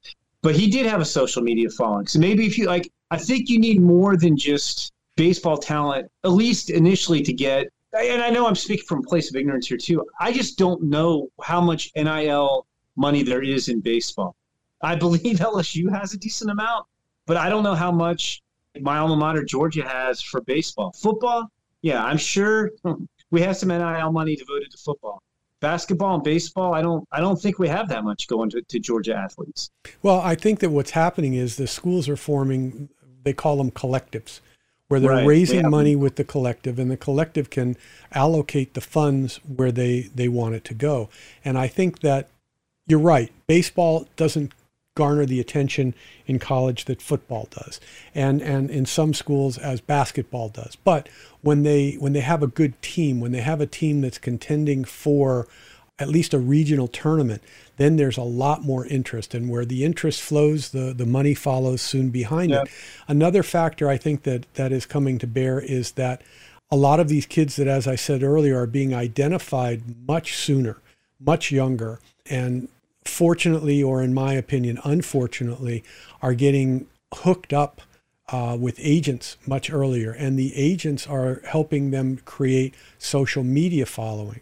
but he did have a social media following. So maybe if you like, I think you need more than just baseball talent, at least initially, to get. And I know I'm speaking from a place of ignorance here too. I just don't know how much NIL money there is in baseball. I believe LSU has a decent amount, but I don't know how much my alma mater Georgia has for baseball. Football, yeah, I'm sure we have some NIL money devoted to football basketball and baseball, I don't I don't think we have that much going to, to Georgia athletes. Well, I think that what's happening is the schools are forming they call them collectives, where they're Right, raising yeah. money with the collective and the collective can allocate the funds where they, they want it to go. And I think that you're right. Baseball doesn't garner the attention in college that football does and and in some schools as basketball does but when they when they have a good team when they have a team that's contending for at least a regional tournament then there's a lot more interest and where the interest flows the the money follows soon behind Yeah. it another factor i think that that is coming to bear is that a lot of these kids that as i said earlier are being identified much sooner much younger and fortunately or in my opinion unfortunately are getting hooked up uh, with agents much earlier. And the agents are helping them create social media following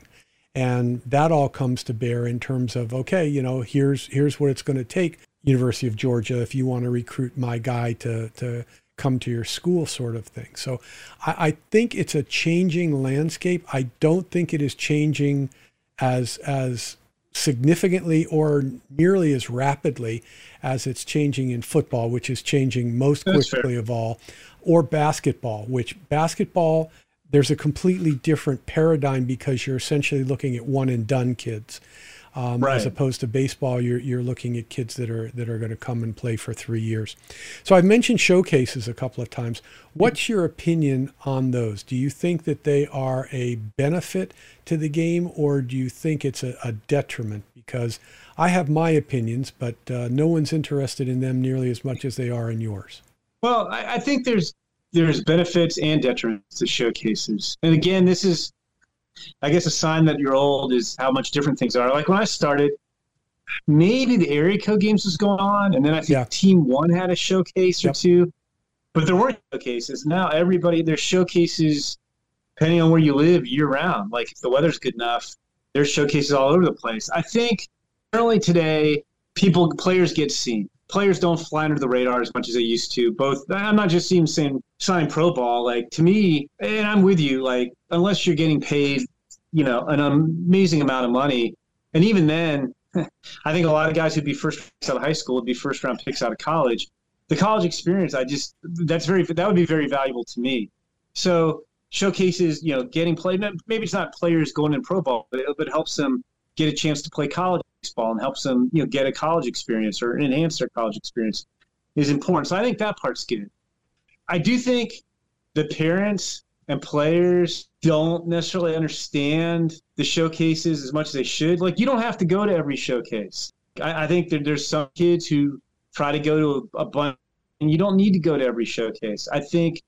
and that all comes to bear in terms of okay you know here's here's what it's going to take. University of georgia if you want to recruit my guy to to come to your school sort of thing. So I, I think it's a changing landscape. I don't think it is changing as as significantly or nearly as rapidly as it's changing in football which is changing most That's fair. quickly of all or basketball which basketball there's a completely different paradigm because you're essentially looking at one and done kids. Um, as opposed to baseball you're, you're looking at kids that are that are going to come and play for three years. So i've mentioned showcases a couple of times. What's your opinion on those? Do you think that they are a benefit to the game or do you think it's a, a detriment? Because i have my opinions but uh, no one's interested in them nearly as much as they are in yours. Well, I, I think there's there's benefits and detriments to showcases. And again, this is, I guess, a sign that you're old is how much different things are. Like when I started, maybe the area code games was going on, and then I think Yeah. Team One had a showcase or two, but there weren't showcases. Now everybody there's showcases depending on where you live year round. Like if the weather's good enough, there's showcases all over the place. I think generally today, people players get seen. Players don't fly under the radar as much as they used to. Both I'm not just seeing saying sign pro ball. Like to me, and I'm with you. Like unless you're getting paid, you know, an amazing amount of money, and even then, I think a lot of guys who'd be first out of high school would be first round picks out of college. The college experience, I just that's very that would be very valuable to me. So showcases, you know, getting played. Maybe it's not players going in pro ball, but it, but it helps them get a chance to play college baseball and helps them, you know, get a college experience or enhance their college experience is important. So I think that part's good. I do think the parents and players don't necessarily understand the showcases as much as they should. Like you don't have to go to every showcase. I, I think that there's some kids who try to go to a, a bunch, and you don't need to go to every showcase. I think,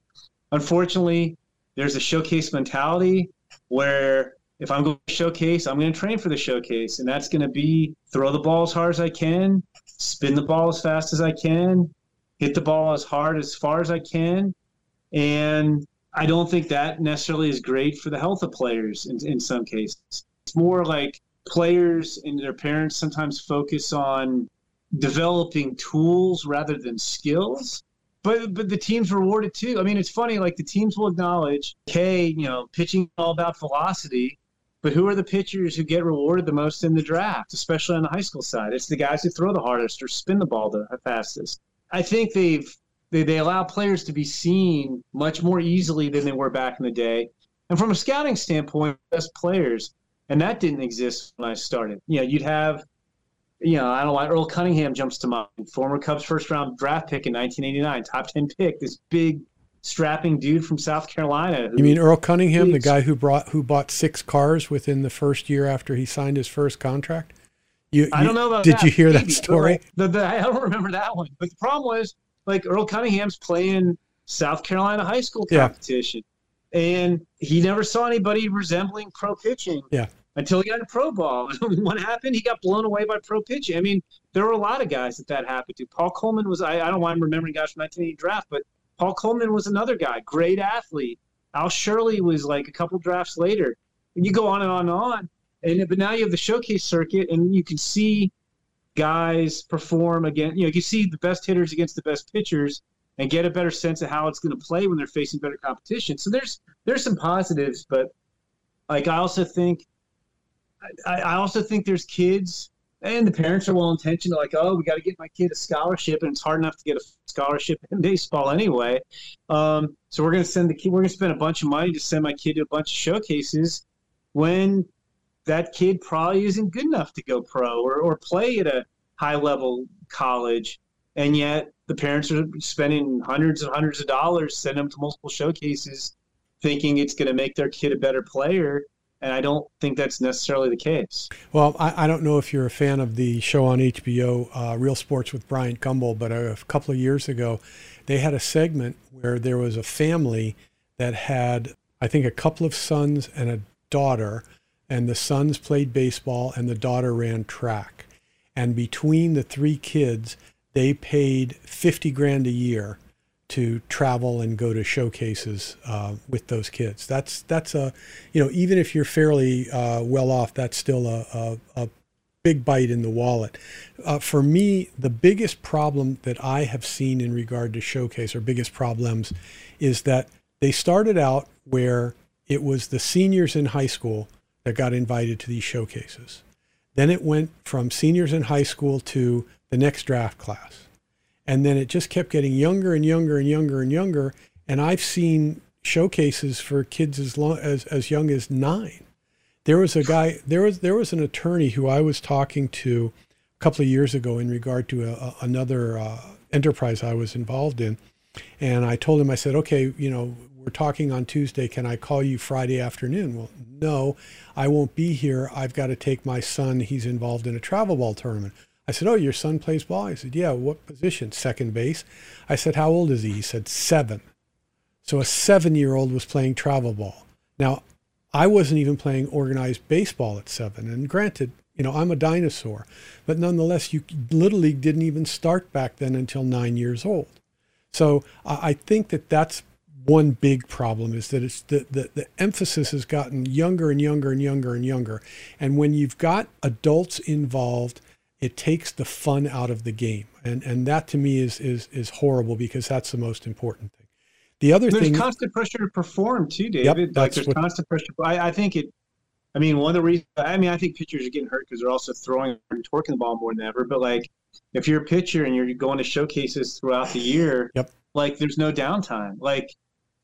unfortunately, there's a showcase mentality where if I'm going to showcase, I'm going to train for the showcase, and that's going to be throw the ball as hard as I can, spin the ball as fast as I can, hit the ball as hard as far as I can, and I don't think that necessarily is great for the health of players in, in some cases. It's more like players and their parents sometimes focus on developing tools rather than skills. But but the team's rewarded too. I mean, it's funny. Like the teams will acknowledge, hey, you know, pitching all about velocity. But who are the pitchers who get rewarded the most in the draft, especially on the high school side? It's the guys who throw the hardest or spin the ball the fastest. I think they've they, they allow players to be seen much more easily than they were back in the day. And from a scouting standpoint, best players, and that didn't exist when I started. You know, you'd have, you know, I don't know why Earl Cunningham jumps to mind, former Cubs first round draft pick in 1989, top 10 pick, this big strapping dude from South Carolina. You mean Earl Cunningham, the guy who brought who bought six cars within the first year after he signed his first contract? You, I don't know about that. Did that. you hear that Maybe, but, story? the, the, I don't remember that one. But the problem was, like, Earl Cunningham's playing South Carolina high school Yeah. competition, and he never saw anybody resembling pro pitching. Yeah. Until he got a pro ball. what happened? He got blown away by pro pitching. I mean, there were a lot of guys that that happened to. Paul Coleman was, I, I don't want to remembering guys from 1980 draft, but Paul Coleman was another guy, great athlete. Al Shirley was like a couple drafts later. And you go on and on and on. And but now you have the showcase circuit, and you can see guys perform again. You know, you see the best hitters against the best pitchers, and get a better sense of how it's going to play when they're facing better competition. So there's there's some positives, but like I also think, I, I also think there's kids, and the parents are well intentioned, like, oh, we got to get my kid a scholarship, and it's hard enough to get a scholarship in baseball anyway. Um, so we're going to send the kid, we're going to spend a bunch of money to send my kid to a bunch of showcases when that kid probably isn't good enough to go pro or, or play at a high level college. And yet the parents are spending hundreds and hundreds of dollars, sending them to multiple showcases, thinking it's going to make their kid a better player and I don't think that's necessarily the case. Well, I, I, don't know if you're a fan of the show on HBO, uh, Real Sports with Bryant Gumbel, but a, a, couple of years ago, they had a segment where there was a family that had, I think, a couple of sons and a daughter, and the sons played baseball and the daughter ran track. And between the three kids, they paid 50 grand a year to travel and go to showcases uh, with those kids. That's that's a, you know, even if you're fairly uh, well off, that's still a, a, a big bite in the wallet. Uh, for me, the biggest problem that I have seen in regard to showcase, or biggest problems, is that they started out where it was the seniors in high school that got invited to these showcases. Then it went from seniors in high school to the next draft class and then it just kept getting younger and younger and younger and younger. And I've seen showcases for kids as long as as young as nine. There was a guy. There was there was an attorney who I was talking to a couple of years ago in regard to a, a, another uh, enterprise I was involved in, and I told him I said, okay, you know, we're talking on Tuesday. Can I call you Friday afternoon? Well, no, I won't be here. I've got to take my son. He's involved in a travel ball tournament. I said, Oh, your son plays ball? He said, Yeah, what position? Second base. I said, How old is he? He said, Seven. So a seven year old was playing travel ball. Now, I wasn't even playing organized baseball at seven. And granted, you know, I'm a dinosaur, but nonetheless, you Little League didn't even start back then until nine years old. So I think that that's one big problem is that it's the, the, the emphasis has gotten younger and younger and younger and younger. And when you've got adults involved it takes the fun out of the game. And and that to me is is is horrible because that's the most important thing. The other there's thing There's constant pressure to perform too, David. Yep, like there's what, constant pressure. I, I think it I mean, one of the reasons, I mean, I think pitchers are getting hurt because they're also throwing and torquing the ball more than ever. But like, if you're a pitcher and you're going to showcases throughout the year, yep. like there's no downtime. Like,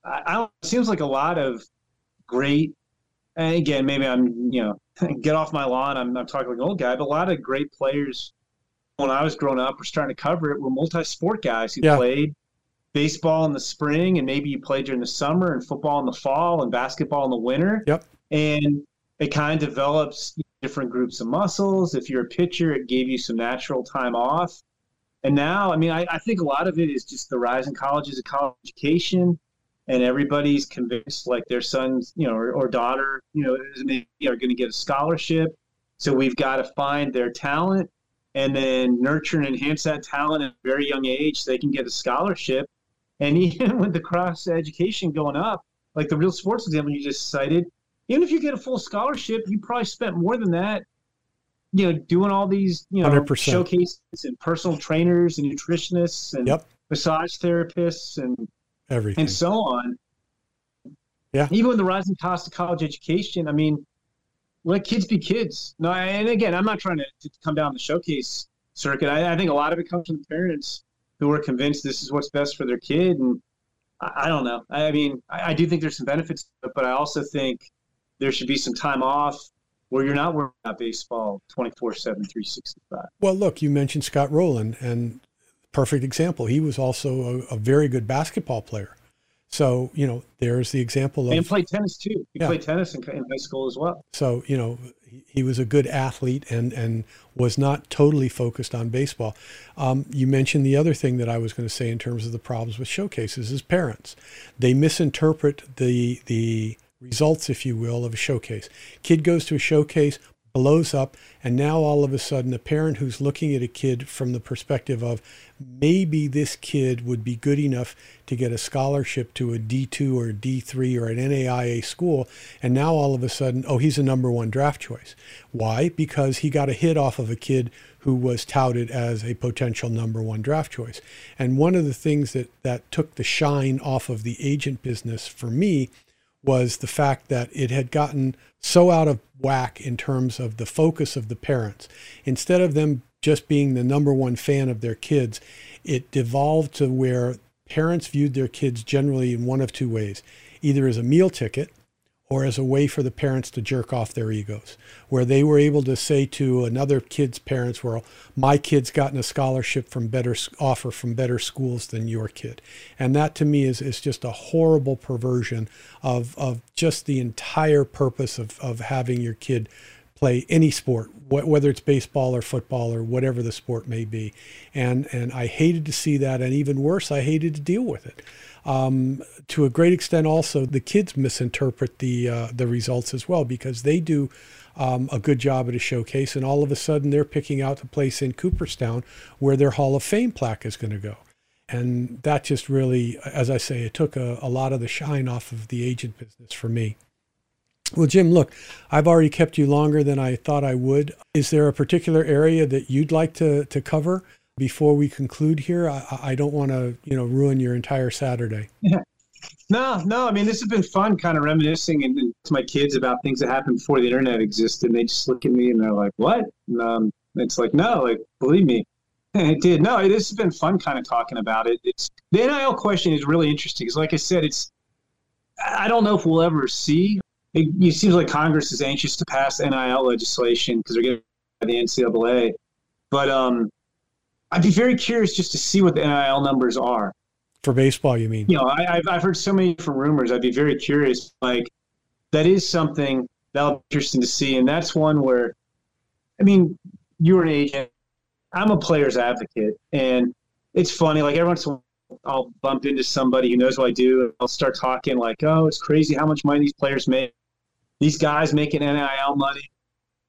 I, I it seems like a lot of great. And again, maybe I'm, you know, get off my lawn. I'm, I'm talking like an old guy, but a lot of great players when I was growing up were starting to cover it were multi-sport guys who yeah. played baseball in the spring and maybe you played during the summer and football in the fall and basketball in the winter. Yep. And it kind of develops different groups of muscles. If you're a pitcher, it gave you some natural time off. And now, I mean, I, I think a lot of it is just the rise in colleges of college education and everybody's convinced like their sons, you know, or, or daughter, you know, are going to get a scholarship. So we've got to find their talent and then nurture and enhance that talent at a very young age so they can get a scholarship. And even with the cross education going up, like the real sports example you just cited, even if you get a full scholarship, you probably spent more than that, you know, doing all these, you know, 100%. showcases and personal trainers and nutritionists and yep. massage therapists and everything and so on. Yeah. Even with the rising cost of college education, I mean, let kids be kids. No, and again, I'm not trying to, to come down the showcase circuit. I, I, think a lot of it comes from parents who are convinced this is what's best for their kid. And I, I don't know. I, mean, I, I, do think there's some benefits, but I also think there should be some time off where you're not working about baseball 24 7, 365. Well, look, you mentioned Scott Rolen, and perfect example. He was also a, a very good basketball player. So, you know, there's the example of. And played tennis too. He yeah. played tennis in, in, high school as well. So, you know, he, he, was a good athlete and, and was not totally focused on baseball. Um, you mentioned the other thing that I was going to say in terms of the problems with showcases is parents. They misinterpret the, the results, if you will, of a showcase. Kid goes to a showcase, blows up, and now all of a sudden, a parent who's looking at a kid from the perspective of maybe this kid would be good enough to get a scholarship to a D2 or a D3 or an NAIA school, and now all of a sudden, oh, he's a number one draft choice. Why? Because he got a hit off of a kid who was touted as a potential number one draft choice. And one of the things that, that took the shine off of the agent business for me was the fact that it had gotten so out of whack in terms of the focus of the parents. Instead of them just being the number one fan of their kids, it devolved to where parents viewed their kids generally in one of two ways either as a meal ticket or as a way for the parents to jerk off their egos, where they were able to say to another kid's parents, "Well, my kid's gotten a scholarship from better offer from better schools than your kid," and that to me is is just a horrible perversion of of just the entire purpose of of having your kid play any sport, whether it's baseball or football or whatever the sport may be, and and I hated to see that, and even worse, I hated to deal with it. Um, to a great extent, also the kids misinterpret the uh, the results as well because they do um, a good job at a showcase, and all of a sudden they're picking out the place in Cooperstown where their Hall of Fame plaque is going to go. And that just really, as I say, it took a, a lot of the shine off of the agent business for me. Well, Jim, look, I've already kept you longer than I thought I would. Is there a particular area that you'd like to, to cover? Before we conclude here? I, I don't want to, you know, ruin your entire Saturday. Yeah. No, no. I mean, this has been fun, kind of reminiscing and, and to my kids about things that happened before the internet existed. And they just look at me and they're like, "What?" And, um, it's like, no, like believe me, it did. No, this has been fun, kind of talking about it. It's the NIL question is really interesting because, like I said, it's I don't know if we'll ever see. It, it seems like Congress is anxious to pass NIL legislation because they're getting by the NCAA, but um, I'd be very curious just to see what the NIL numbers are. For baseball, you mean? You know, I, have I've heard so many different rumors. I'd be very curious. Like, that is something that'll be interesting to see. And that's one where, I mean, you're an agent. I'm a player's advocate. And it's funny. Like, every once in a while, I'll bump into somebody who knows what I do. and I'll start talking like, oh, it's crazy how much money these players make. These guys making NIL money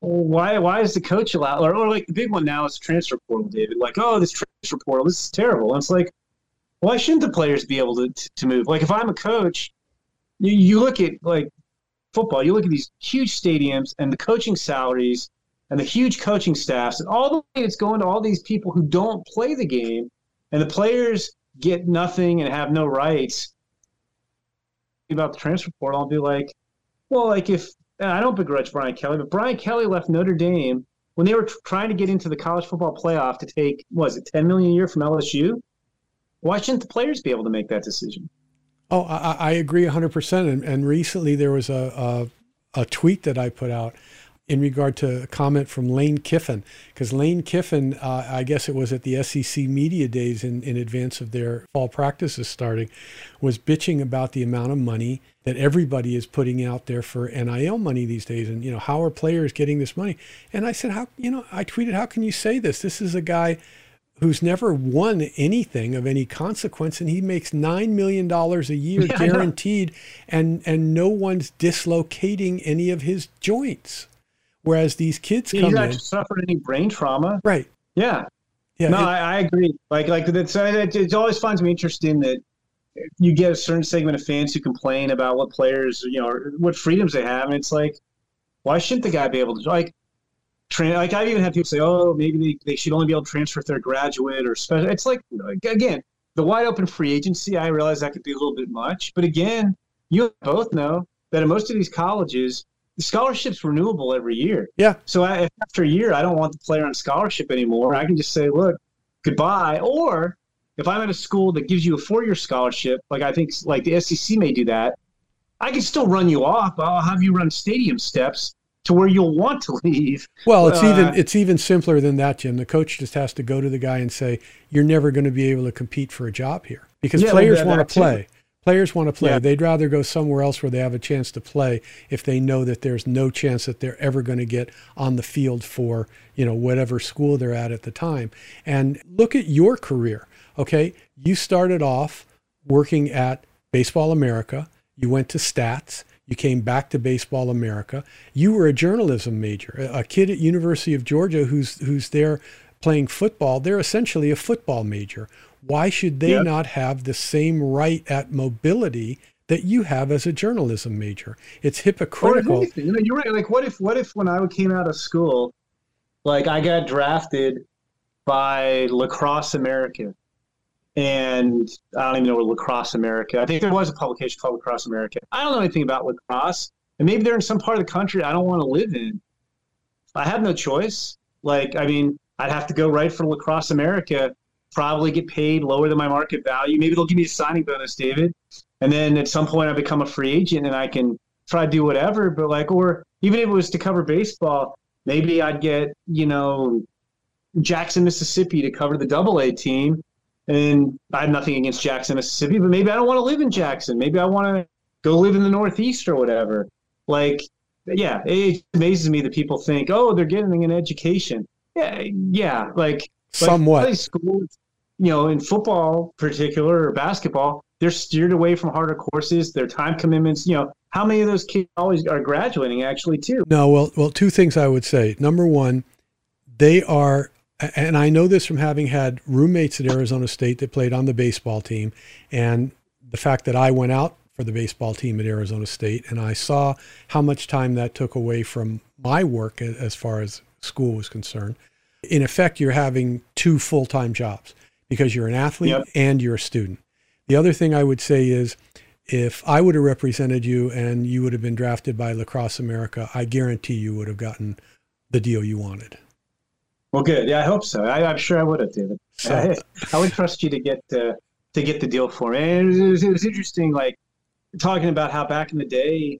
why why is the coach allowed or, or like the big one now is transfer portal david. Like oh this transfer portal this is terrible. And it's like why shouldn't the players be able to, to move? Like if i'm a coach you, you look at like football you look at these huge stadiums and the coaching salaries and the huge coaching staffs and all the money that's going to all these people who don't play the game and the players get nothing and have no rights about the transfer portal i'll be like well like if Uh, I don't begrudge Brian Kelly, but Brian Kelly left Notre Dame when they were trying to get into the college football playoff to take was it 10 million a year from LSU? Why shouldn't the players be able to make that decision? Oh, I, I agree 100%. And, and recently there was a, a, a tweet that I put out in regard to a comment from Lane Kiffin, because Lane Kiffin, uh, I guess it was at the SEC media days in, in advance of their fall practices starting, was bitching about the amount of money that everybody is putting out there for NIL money these days. And, you know, how are players getting this money? And I said, how, you know, I tweeted, how can you say this? This is a guy who's never won anything of any consequence and he makes nine million dollars a year yeah, guaranteed and and no one's dislocating any of his joints Whereas these kids come He's not suffered any brain trauma. Right. Yeah. Yeah. No, it, I, I, agree. Like, like it's, it always finds me interesting that you get a certain segment of fans who complain about what players, you know, what freedoms they have, and it's like, why shouldn't the guy be able to like? Train, like I've even had people say, "Oh, maybe they, they should only be able to transfer if they're a graduate or special." It's like again, the wide open free agency. I realize that could be a little bit much, but again, you both know that in most of these colleges, the scholarship's renewable every year. Yeah. So I, after a year, I don't want the player on scholarship anymore. I can just say, look, goodbye. Or if I'm at a school that gives you a four-year scholarship, like I think like the SEC may do that, I can still run you off. I'll have you run stadium steps to where you'll want to leave. Well, it's uh, even it's even simpler than that, Jim. The coach just has to go to the guy and say, "You're never going to be able to compete for a job here because yeah, players want to play." Too. Players want to play. Yeah. They'd rather go somewhere else where they have a chance to play if they know that there's no chance that they're ever going to get on the field for, you know, whatever school they're at at the time. And look at your career. Okay. You started off working at Baseball America. You went to stats. You came back to Baseball America. You were a journalism major, a kid at University of Georgia who's who's there playing football. They're essentially a football major. Why should they yep. not have the same right at mobility that you have as a journalism major? It's hypocritical. You know, you're right. Like, what if, what if when I came out of school, like I got drafted by Lacrosse America, and I don't even know where Lacrosse America. I think there was a publication called Lacrosse America. I don't know anything about lacrosse, and maybe they're in some part of the country I don't want to live in. I have no choice. Like, I mean, I'd have to go write for Lacrosse America, probably get paid lower than my market value. Maybe they'll give me a signing bonus, David, and then at some point I become a free agent and I can try to do whatever. But like, or even if it was to cover baseball, maybe I'd get you know Jackson, Mississippi to cover the Double A team and I have nothing against Jackson, Mississippi, but maybe I don't want to live in Jackson. Maybe I want to go live in the Northeast or whatever. Like, yeah, it amazes me that people think, oh, they're getting an education. Yeah, yeah, like somewhat. Schools, you know, in football, particular or basketball, they're steered away from harder courses. Their time commitments. You know, how many of those kids always are graduating actually too? No, well, well, two things I would say. Number one, they are and I know this from having had roommates at Arizona State that played on the baseball team, and the fact that I went out for the baseball team at Arizona State, and I saw how much time that took away from my work as far as school was concerned. In effect, you're having two full time jobs because you're an athlete yep. and you're a student. The other thing I would say is if I would have represented you and you would have been drafted by Lacrosse America, I guarantee you would have gotten the deal you wanted. Well, good. Yeah, I hope so. I, am sure I would have, David. So, I, I, would trust you to get uh, to get the deal for me. And it was, it was, interesting, like talking about how back in the day,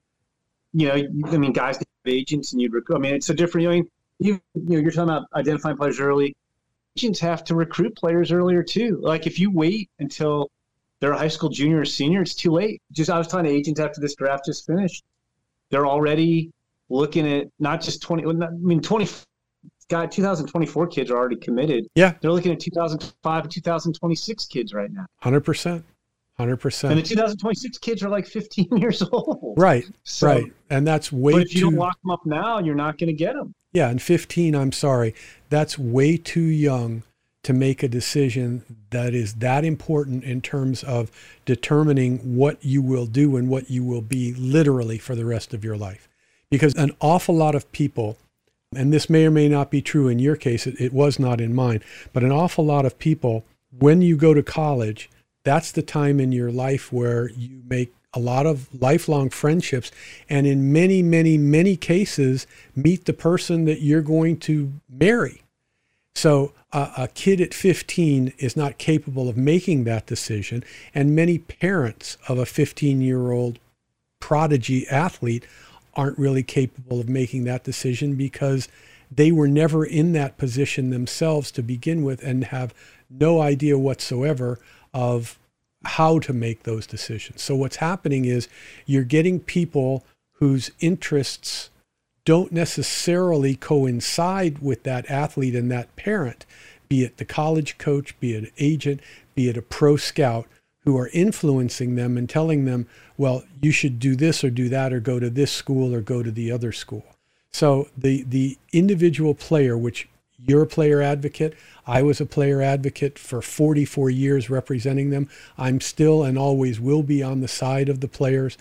you know, I mean, guys have agents, and you'd recruit. I mean, it's so different. I mean, you you know, you're talking about identifying players early. Agents have to recruit players earlier too. Like if you wait until they're a high school junior or senior, it's too late. Just I was talking to agents after this draft just finished. They're already looking at not just 20 I mean 20 got 2024 kids are already committed. Yeah. They're looking at 2005 and 2026 kids right now. 100%. 100%. And the 2026 kids are like 15 years old. Right. So, right. And that's way But if you don't lock them up now, you're not going to get them. Yeah. And 15, I'm sorry, that's way too young to make a decision that is that important in terms of determining what you will do and what you will be literally for the rest of your life. Because an awful lot of people and this may or may not be true in your case, it, it, was not in mine, but an awful lot of people, when you go to college, that's the time in your life where you make a lot of lifelong friendships and in many, many, many cases meet the person that you're going to marry. So uh, a kid at 15 is not capable of making that decision. And many parents of a 15 year old prodigy athlete aren't really capable of making that decision because they were never in that position themselves to begin with and have no idea whatsoever of how to make those decisions. So what's happening is you're getting people whose interests don't necessarily coincide with that athlete and that parent, be it the college coach, be it an agent, be it a pro scout, who are influencing them and telling them, well, you should do this or do that or go to this school or go to the other school. So the the individual player, which you're a player advocate, I was a player advocate for 44 years representing them. I'm still and always will be on the side of the players.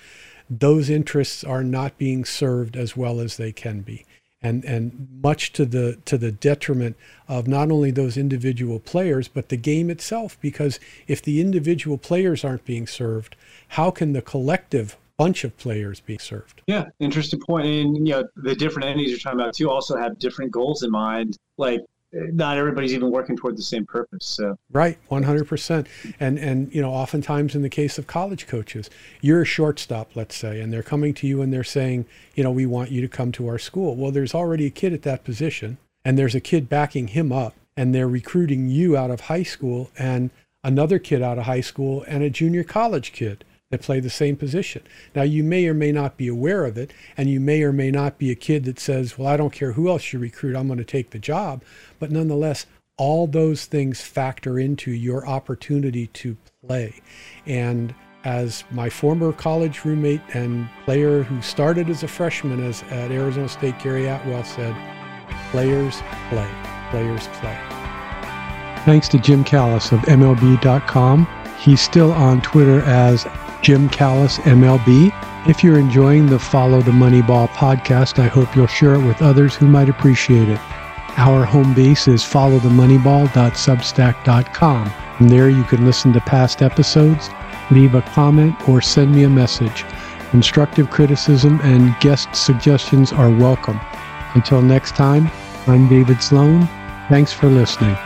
Those interests are not being served as well as they can be and and much to the to the detriment of not only those individual players but the game itself because if the individual players aren't being served how can the collective bunch of players be served yeah interesting point. point and you know the different entities you're talking about too also have different goals in mind like not everybody's even working toward the same purpose. So right, one hundred percent. And and you know, oftentimes in the case of college coaches, you're a shortstop, let's say, and they're coming to you and they're saying, you know, we want you to come to our school. Well, there's already a kid at that position, and there's a kid backing him up, and they're recruiting you out of high school and another kid out of high school and a junior college kid that play the same position. Now, you may or may not be aware of it, and you may or may not be a kid that says, Well, I don't care who else you recruit, I'm going to take the job. But nonetheless, all those things factor into your opportunity to play. And as my former college roommate and player who started as a freshman as, at Arizona State, Gary Atwell, said, Players play, players play. Thanks to Jim Callis of MLB.com. He's still on Twitter as Jim Callis MLB. If you're enjoying the Follow the Moneyball podcast, I hope you'll share it with others who might appreciate it. Our home base is followthemoneyball.substack.com. From there, you can listen to past episodes, leave a comment, or send me a message. Constructive criticism and guest suggestions are welcome. Until next time, I'm David Sloan. Thanks for listening.